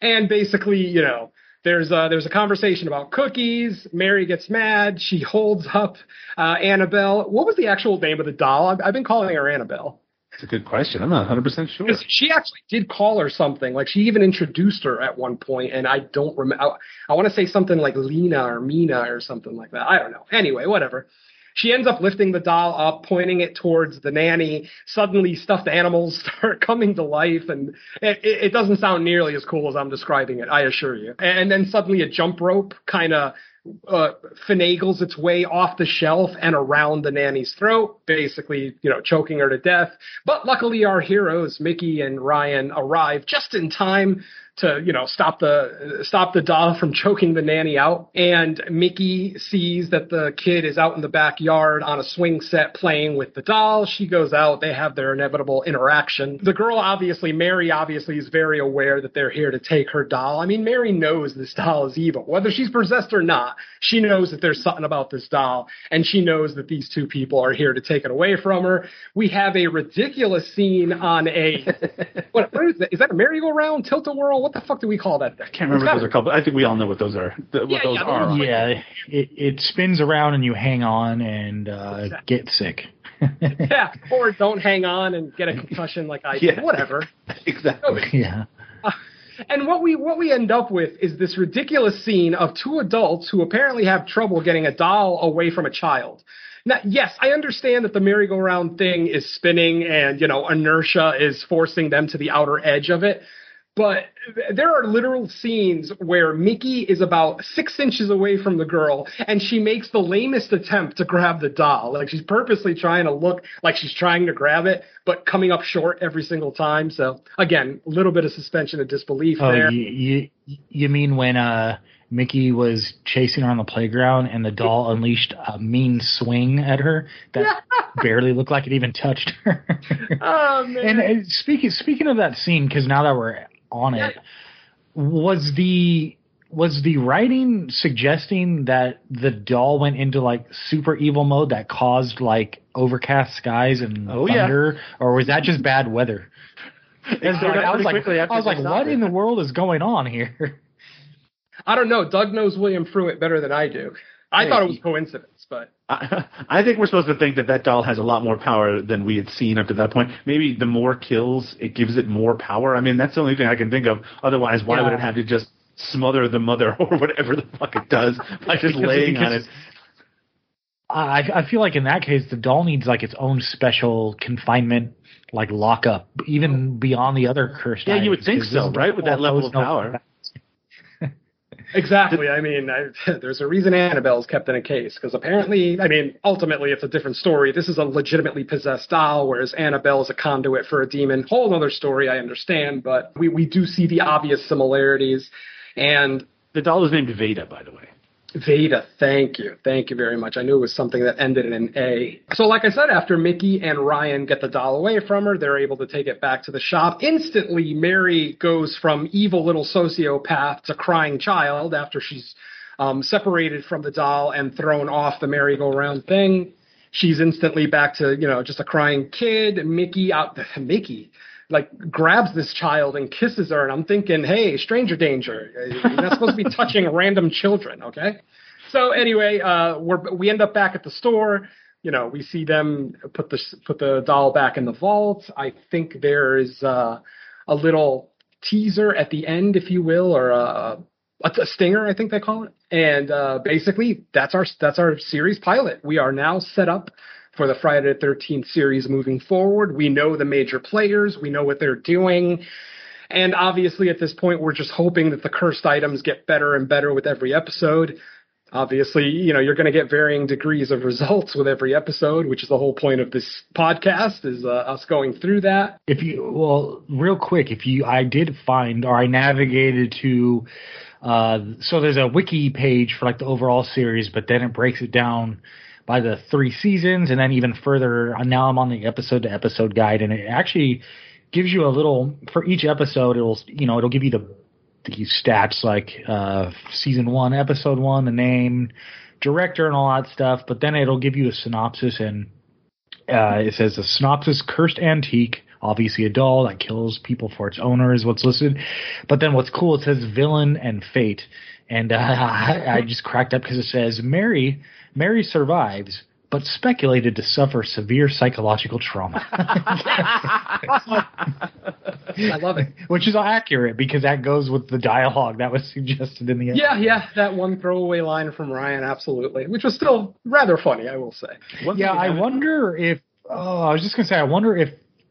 A: And basically, you know, there's a, there's a conversation about cookies. Mary gets mad. She holds up uh, Annabelle. What was the actual name of the doll? I've, I've been calling her Annabelle.
C: It's a good question. I'm not 100 percent sure.
A: She actually did call her something. Like she even introduced her at one point, and I don't remember. I, I want to say something like Lena or Mina or something like that. I don't know. Anyway, whatever. She ends up lifting the doll up, pointing it towards the nanny. Suddenly, stuffed animals start coming to life, and it, it doesn't sound nearly as cool as I'm describing it, I assure you. And then suddenly, a jump rope kind of uh, finagles its way off the shelf and around the nanny's throat, basically, you know, choking her to death. But luckily, our heroes, Micki and Ryan, arrive just in time to you know stop the stop the doll from choking the nanny out. And Micki sees that the kid is out in the backyard on a swing set playing with the doll. She goes out. They have their inevitable interaction. The girl obviously mary obviously is very aware that they're here to take her doll. I mean mary knows this doll is evil. Whether she's possessed or not she knows that there's something about this doll. And she knows that these two people are here to take it away from her. We have a ridiculous scene on a what, what is that is that a merry-go-round tilt-a-whirl what the fuck do we call that thing?
C: I can't remember those are called, but I think we all know what those are. What yeah, those
B: yeah,
C: are.
B: Yeah, it, it spins around and you hang on and uh, exactly. get sick.
A: yeah, or don't hang on and get a concussion like I did. Yeah. Whatever.
C: Exactly.
B: Yeah.
A: Uh, and what we what we end up with is this ridiculous scene of two adults who apparently have trouble getting a doll away from a child. Now, yes, I understand that the merry-go-round thing is spinning and, you know, inertia is forcing them to the outer edge of it. But there are literal scenes where Micki is about six inches away from the girl and she makes the lamest attempt to grab the doll. Like she's purposely trying to look like she's trying to grab it, but coming up short every single time. So again, a little bit of suspension of disbelief
B: oh,
A: there.
B: You, you, you mean when, uh, Micki was chasing her on the playground and the doll unleashed a mean swing at her that barely looked like it even touched her.
A: oh man!
B: And, and speaking speaking of that scene, because now that we're on it. Was the was the writing suggesting that the doll went into like super evil mode that caused like overcast skies and oh, thunder, yeah. or was that just bad weather? I was like, I was like, what in the world is going on here?
A: I don't know. Doug knows William Fruet better than I do. I hey, thought it was coincidence, but
C: I, I think we're supposed to think that that doll has a lot more power than we had seen up to that point. Maybe the more kills, it gives it more power. I mean, that's the only thing I can think of. Otherwise, why yeah. would it have to just smother the mother or whatever the fuck it does by just because, laying because on it?
B: I, I feel like in that case, the doll needs like its own special confinement, like lockup, even beyond the other cursed.
C: Yeah, items, you would think so, right? With that level of power.
A: Exactly. I mean, I, there's a reason Annabelle's kept in a case because apparently, I mean, ultimately it's a different story. This is a legitimately possessed doll, whereas Annabelle is a conduit for a demon. Whole other story, I understand, but we, we do see the obvious similarities. And
C: the doll is named Veda, by the way.
A: Veda, thank you. Thank you very much. I knew it was something that ended in an A. So, like I said, after Micki and Ryan get the doll away from her, they're able to take it back to the shop. Instantly, Mary goes from evil little sociopath to crying child after she's um, separated from the doll and thrown off the merry-go-round thing. She's instantly back to, you know, just a crying kid. Micki out, Micki like grabs this child and kisses her, and I'm thinking, hey, stranger danger. You're not supposed to be touching random children, okay? So anyway, uh, we're we end up back at the store. You know, we see them put the put the doll back in the vault. I think there is uh, a little teaser at the end, if you will, or a, a stinger, I think they call it. And uh, basically, that's our that's our series pilot. We are now set up for the Friday the 13th series moving forward. We know the major players, we know what they're doing. And obviously, at this point, we're just hoping that the cursed items get better and better with every episode. Obviously, you know, you're going to get varying degrees of results with every episode, which is the whole point of this podcast is uh, us going through that.
B: If you, well, real quick, if you, I did find or I navigated to, uh, so there's a wiki page for like the overall series, but then it breaks it down by the three seasons, and then even further. Now I'm on the episode to episode guide, and it actually gives you a little for each episode. It'll you know it'll give you the the stats like uh, season one, episode one, the name, director, and all that stuff. But then it'll give you a synopsis, and uh, it says a synopsis: cursed antique. Obviously, a doll that kills people for its owner is what's listed. But then what's cool, it says villain and fate. And uh, I, I just cracked up because it says Mary Mary survives, but speculated to suffer severe psychological trauma.
A: I love it.
B: Which is accurate because that goes with the dialogue that was suggested in the end.
A: Yeah, yeah, that one throwaway line from Ryan, absolutely, which was still rather funny, I will say.
B: One yeah, I wonder if. Oh, I was just gonna say, I wonder if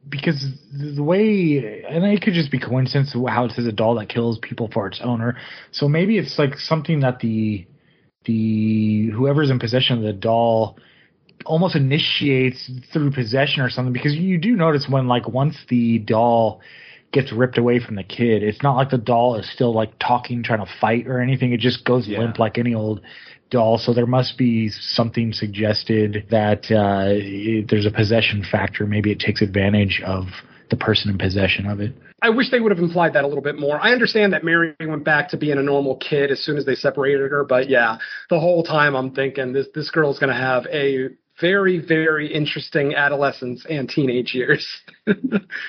B: because the way, and it could just be coincidence how it says a doll that kills people for its owner. So maybe it's like something that the the whoever's in possession of the doll almost initiates through possession or something because you do notice when like once the doll gets ripped away from the kid it's not like the doll is still like talking trying to fight or anything. It just goes yeah. limp like any old doll. So there must be something suggested that uh, it, there's a possession factor. Maybe it takes advantage of the person in possession of it
A: I wish they would have implied that a little bit more. I understand that Mary went back to being a normal kid as soon as they separated her, but yeah, the whole time I'm thinking this this girl's going to have a very, very interesting adolescence and teenage years.
C: well,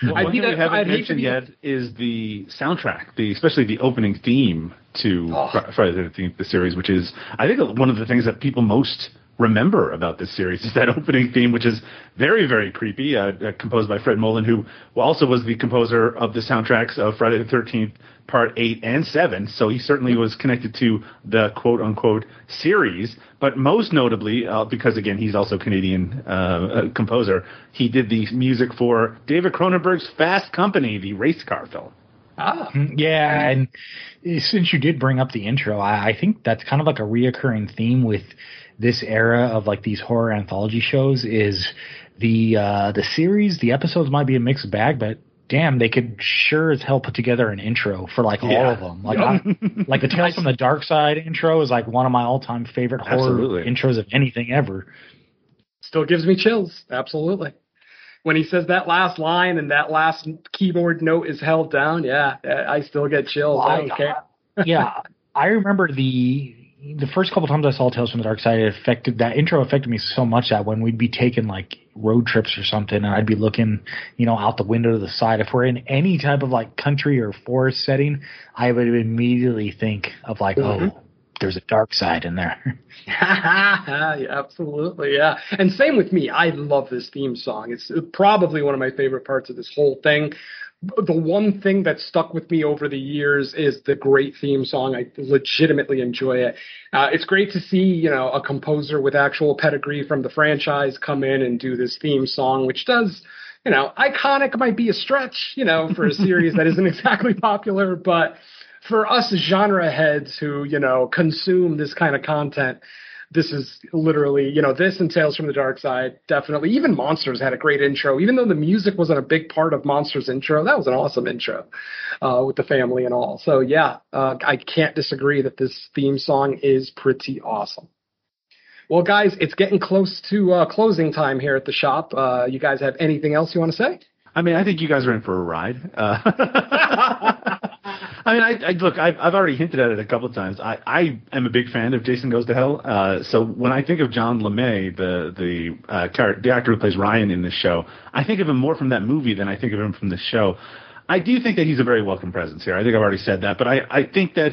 C: one thing we haven't I'd mentioned yet is the soundtrack, the especially the opening theme to oh. Friday the Thirteenth, the series, which is I think one of the things that people most remember about this series is that opening theme, which is very, very creepy, uh, uh, composed by Fred Mollin, who also was the composer of the soundtracks of Friday the 13th, Part 8 and 7. So he certainly was connected to the quote unquote series. But most notably, uh, because again, he's also Canadian uh, uh, composer, he did the music for David Cronenberg's Fast Company, the race car film.
B: Ah. Mm, yeah, and since you did bring up the intro, I, I think that's kind of like a reoccurring theme with this era of like these horror anthology shows is the uh, the series, the episodes might be a mixed bag, but damn, they could sure as hell put together an intro for like yeah. all of them. Like, I, like the Tales from the Dark Side intro is like one of my all time favorite horror Absolutely. intros of anything ever.
A: Still gives me chills. Absolutely. When he says that last line and that last keyboard note is held down, yeah, I still get chills. Well, I don't I, care.
B: yeah, I remember the the first couple times I saw Tales from the Dark Side, it affected that intro affected me so much that when we'd be taking like road trips or something, and I'd be looking, you know, out the window to the side. If we're in any type of like country or forest setting, I would immediately think of like, mm-hmm. oh, there's a dark side in there.
A: yeah, absolutely, yeah. And same with me. I love this theme song. It's probably one of my favorite parts of this whole thing the one thing that stuck with me over the years is the great theme song. I legitimately enjoy it. Uh, it's great to see, you know, a composer with actual pedigree from the franchise come in and do this theme song, which does, you know, iconic might be a stretch, you know, for a series that isn't exactly popular, but for us genre heads who, you know, consume this kind of content, this is literally, you know, this and Tales from the Dark Side, definitely. Even Monsters had a great intro. Even though the music wasn't a big part of Monsters' intro, that was an awesome intro uh, with the family and all. So, yeah, uh, I can't disagree that this theme song is pretty awesome. Well, guys, it's getting close to uh, closing time here at the shop. Uh, you guys have anything else you want to say?
C: I mean, I think you guys are in for a ride. I mean, I, I look, I've, I've already hinted at it a couple of times. I, I am a big fan of Jason Goes to Hell. Uh, so when I think of John LeMay, the the uh, character, the actor who plays Ryan in this show, I think of him more from that movie than I think of him from this show. I do think that he's a very welcome presence here. I think I've already said that, but I, I think that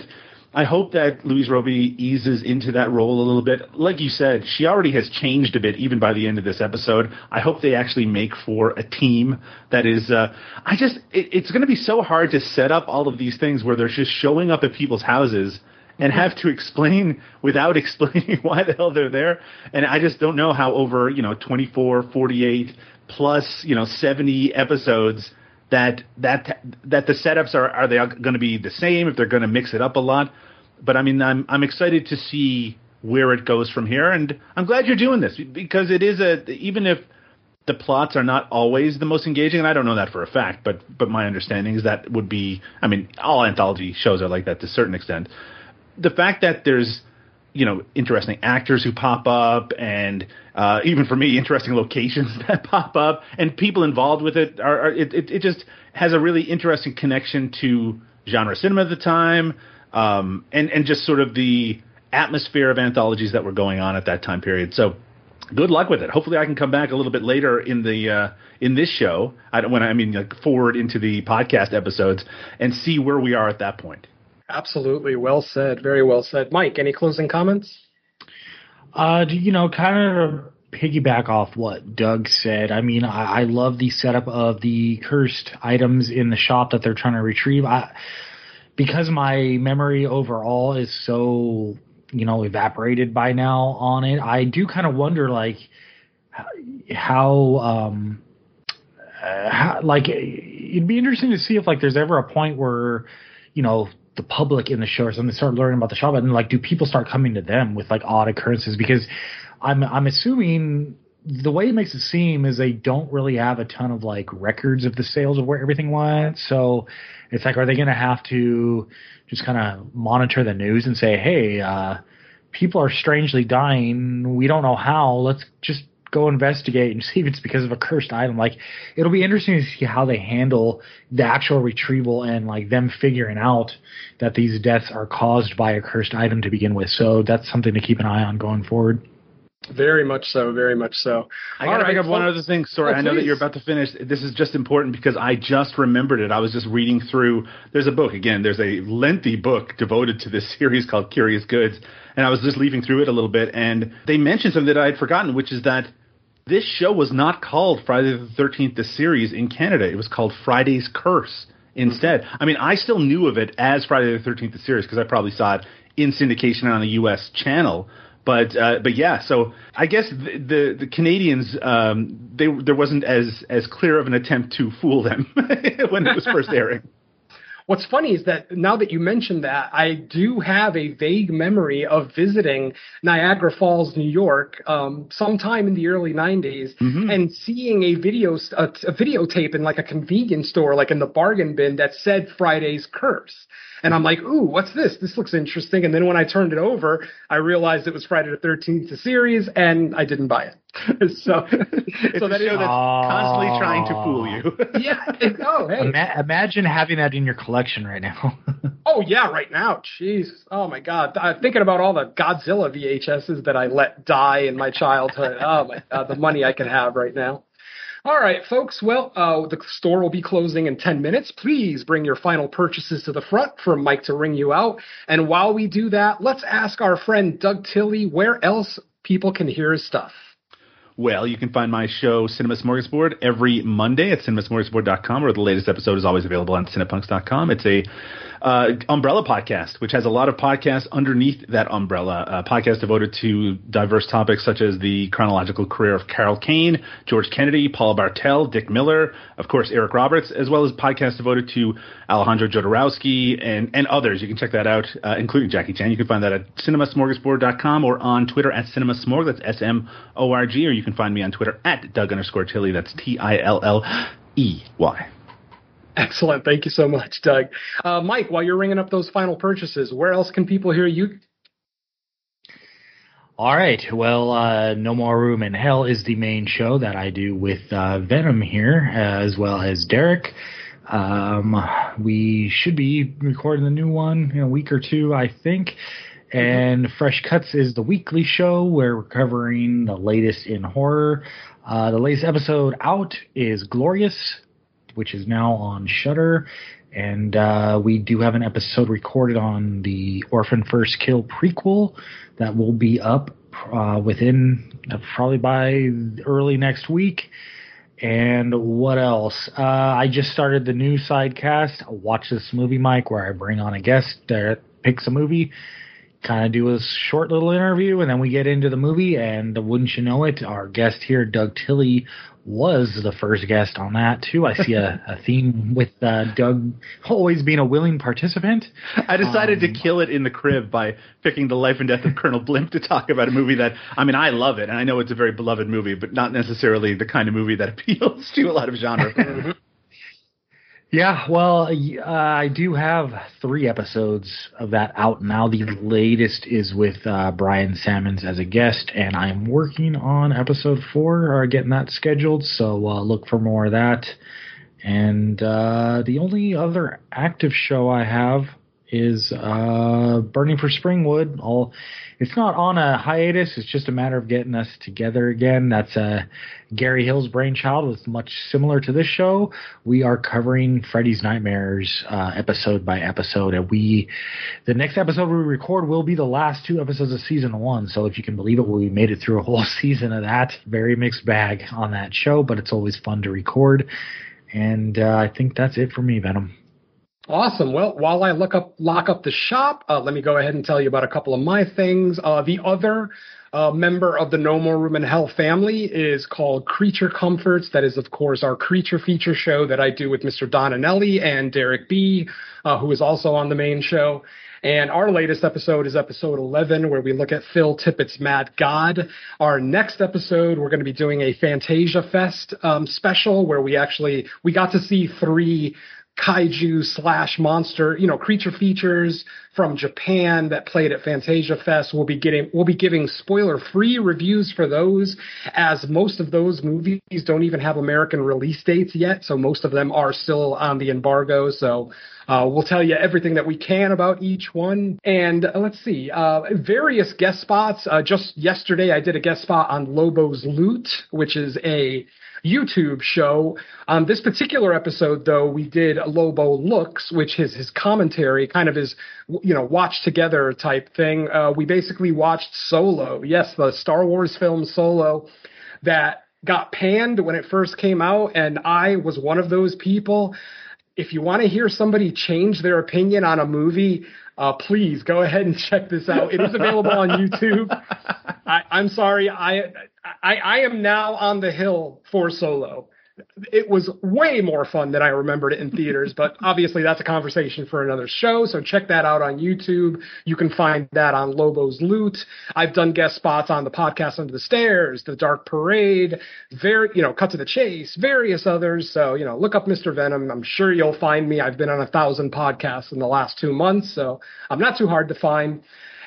C: I hope that Louise Robey eases into that role a little bit. Like you said, she already has changed a bit, even by the end of this episode. I hope they actually make for a team that is. Uh, I just, it, it's going to be so hard to set up all of these things where they're just showing up at people's houses and have to explain without explaining why the hell they're there. And I just don't know how over, you know, 24, 48 plus, you know, 70 episodes that that that the setups are are they going to be the same if they're going to mix it up a lot. But i mean i'm i'm excited to see where it goes from here and i'm glad you're doing this because it is a even if the plots are not always the most engaging and i don't know that for a fact but but my understanding is that would be i mean all anthology shows are like that to a certain extent. The fact that there's you know interesting actors who pop up and uh, even for me interesting locations that pop up. And people involved with it are, are it, it, it just has a really interesting connection to genre cinema at the time um, and and just sort of the atmosphere of anthologies that were going on at that time period. So good luck with it. Hopefully i can come back a little bit later in the uh, in this show. I when i mean like forward into the podcast episodes and see where we are at that point
A: Absolutely. Well said. Very well said. Mike, any closing comments?
B: Uh, you know, kind of piggyback off what Doug said. I mean, I, I love the setup of the cursed items in the shop that they're trying to retrieve. I, because my memory overall is so you know evaporated by now on it. I do kind of wonder like how um uh, how, like it'd be interesting to see if like there's ever a point where you know the public in the show or something start learning about the shop and like do people start coming to them with like odd occurrences because I'm I'm assuming the way it makes it seem is they don't really have a ton of like records of the sales of where everything went. So it's like, are they going to have to just kind of monitor the news and say, hey, uh, people are strangely dying. We don't know how. Let's just go investigate and see if it's because of a cursed item. Like it'll be interesting to see how they handle the actual retrieval and like them figuring out that these deaths are caused by a cursed item to begin with. So that's something to keep an eye on going forward.
A: Very much so. Very much so.
C: I got to bring up one other thing. Sorry, oh, I know that you're about to finish. This is just important because I just remembered it. I was just reading through. There's a book again. There's a lengthy book devoted to this series called Curious Goods, and I was just leafing through it a little bit, and they mentioned something that I had forgotten, which is that this show was not called Friday the 13th, the series in Canada. It was called Friday's Curse instead. Mm-hmm. I mean, I still knew of it as Friday the 13th, the series, because I probably saw it in syndication on a U.S. channel. But uh, but yeah, so I guess the the, the Canadians um, they there wasn't as as clear of an attempt to fool them when it was first airing.
A: What's funny is that now that you mentioned that, I do have a vague memory of visiting Niagara Falls, New York, um, sometime in the early '90s, mm-hmm. and seeing a video a, a videotape in like a convenience store, like in the bargain bin, that said Friday's Curse. And I'm like, ooh, what's this? This looks interesting. And then when I turned it over, I realized it was Friday the 13th, the series, and I didn't buy it. so,
C: so that show that's constantly trying to fool
A: you. yeah. oh, hey.
B: Ima- imagine having that in your collection right now.
A: oh yeah, right now. Jeez. Oh my God. I'm thinking about all the Godzilla VHSs that I let die in my childhood. Oh my God, the money I could have right now. All right, folks. Well, uh, the store will be closing in 10 minutes. Please bring your final purchases to the front for Mike to ring you out. And while we do that, let's ask our friend Doug Tilley where else people can hear his stuff.
C: Well, you can find my show, Cinema Smorgasbord, every Monday at cinemasmorgasbord.com, or the latest episode is always available on cinepunx.com. It's a uh, umbrella podcast, which has a lot of podcasts underneath that umbrella. A podcast devoted to diverse topics such as the chronological career of Carol Kane, George Kennedy, Paul Bartel, Dick Miller, of course, Eric Roberts, as well as podcasts devoted to Alejandro Jodorowsky and, and others. You can check that out, uh, including Jackie Chan. You can find that at cinemasmorgasbord.com or on Twitter at cinemasmorg. That's S M O R G. Or you can find me on Twitter at Doug underscore Tilley. That's T I L L E Y.
A: Excellent. Thank you so much, Doug. Uh, Mike, while you're ringing up those final purchases, where else can people hear you?
B: All right. Well, uh, No More Room in Hell is the main show that I do with uh, Venom here, as well as Derek. Um, we should be recording the new one in a week or two, I think. And Fresh Cuts is the weekly show where we're covering the latest in horror. Uh, the latest episode out is Glorious, which is now on Shudder. and uh, we do have an episode recorded on the Orphan First Kill prequel that will be up uh, within uh, probably by early next week. And what else? Uh, I just started the new sidecast, Watch This Movie Mike, where I bring on a guest that picks a movie, kind of do a short little interview, and then we get into the movie. And wouldn't you know it, our guest here, Doug Tilley, was the first guest on that too. I see a, a theme with uh, Doug always being a willing participant.
C: I decided um, to kill it in the crib by picking the life and death of Colonel Blimp to talk about a movie that I mean I love it and I know it's a very beloved movie, but not necessarily the kind of movie that appeals to a lot of genre.
B: Yeah, well, uh, I do have three episodes of that out now. The latest is with uh, Brian Sammons as a guest, and I'm working on episode four, or getting that scheduled. So uh, look for more of that. And uh, the only other active show I have is uh, Burning for Springwood. All it's not on a hiatus. It's just a matter of getting us together again. That's uh, Gary Hill's brainchild. It's much similar to this show. We are covering Freddy's Nightmares uh, episode by episode, and we the next episode we record will be the last two episodes of season one. So if you can believe it, we made it through a whole season of that. Very mixed bag on that show, but it's always fun to record. And uh, I think that's it for me, Venom.
A: Awesome. Well, while I look up lock up the shop, uh, let me go ahead and tell you about a couple of my things. Uh, the other uh, member of the No More Room in Hell family is called Creature Comforts. That is, of course, our creature feature show that I do with Mr. Donanelli and Derek B, uh, who is also on the main show. And our latest episode is episode 11, where we look at Phil Tippett's Mad God. Our next episode, we're going to be doing a Fantasia Fest um, special, where we actually we got to see three kaiju slash monster, you know, creature features from Japan that played at Fantasia Fest. We'll be getting, we'll be giving spoiler free reviews for those as most of those movies don't even have American release dates yet. So most of them are still on the embargo. So, uh, we'll tell you everything that we can about each one. And uh, let's see, uh, various guest spots. Uh, just yesterday, I did a guest spot on Lobo's Loot, which is a YouTube show. On this particular episode, though, we did Lobo Looks, which is his commentary, kind of his, you know, watch together type thing. Uh, we basically watched Solo. Yes, the Star Wars film Solo that got panned when it first came out, and I was one of those people. If you want to hear somebody change their opinion on a movie, uh, please go ahead and check this out. It is available on YouTube. I, I'm sorry, I, I I am now on the hill for Solo it was way more fun than I remembered it in theaters, but obviously that's a conversation for another show. So check that out on YouTube. You can find that on Lobo's Loot. I've done guest spots on the podcast Under the Stairs, The Dark Parade, very, you know, Cut to the Chase, various others. So, you know, look up Mr. Venom. I'm sure you'll find me. I've been on a thousand podcasts in the last two months, so I'm not too hard to find.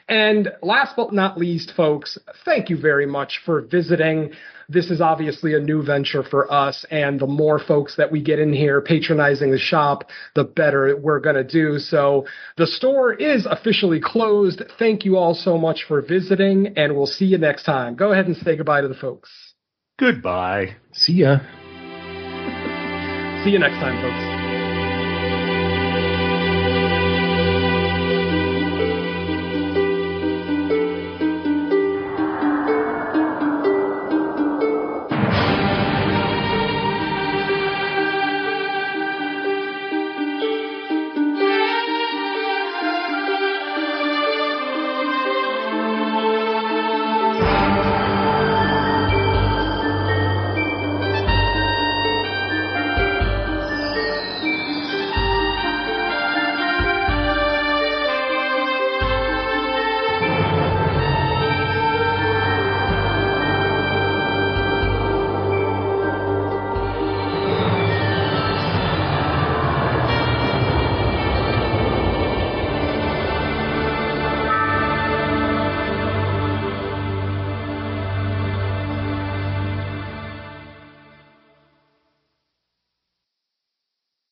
A: And last but not least, folks, thank you very much for visiting this is obviously a new venture for us. And the more folks that we get in here patronizing the shop, the better we're going to do. So the store is officially closed. Thank you all so much for visiting, and we'll see you next time. Go ahead and say goodbye to the folks.
C: Goodbye.
B: See ya.
A: See you next time, folks.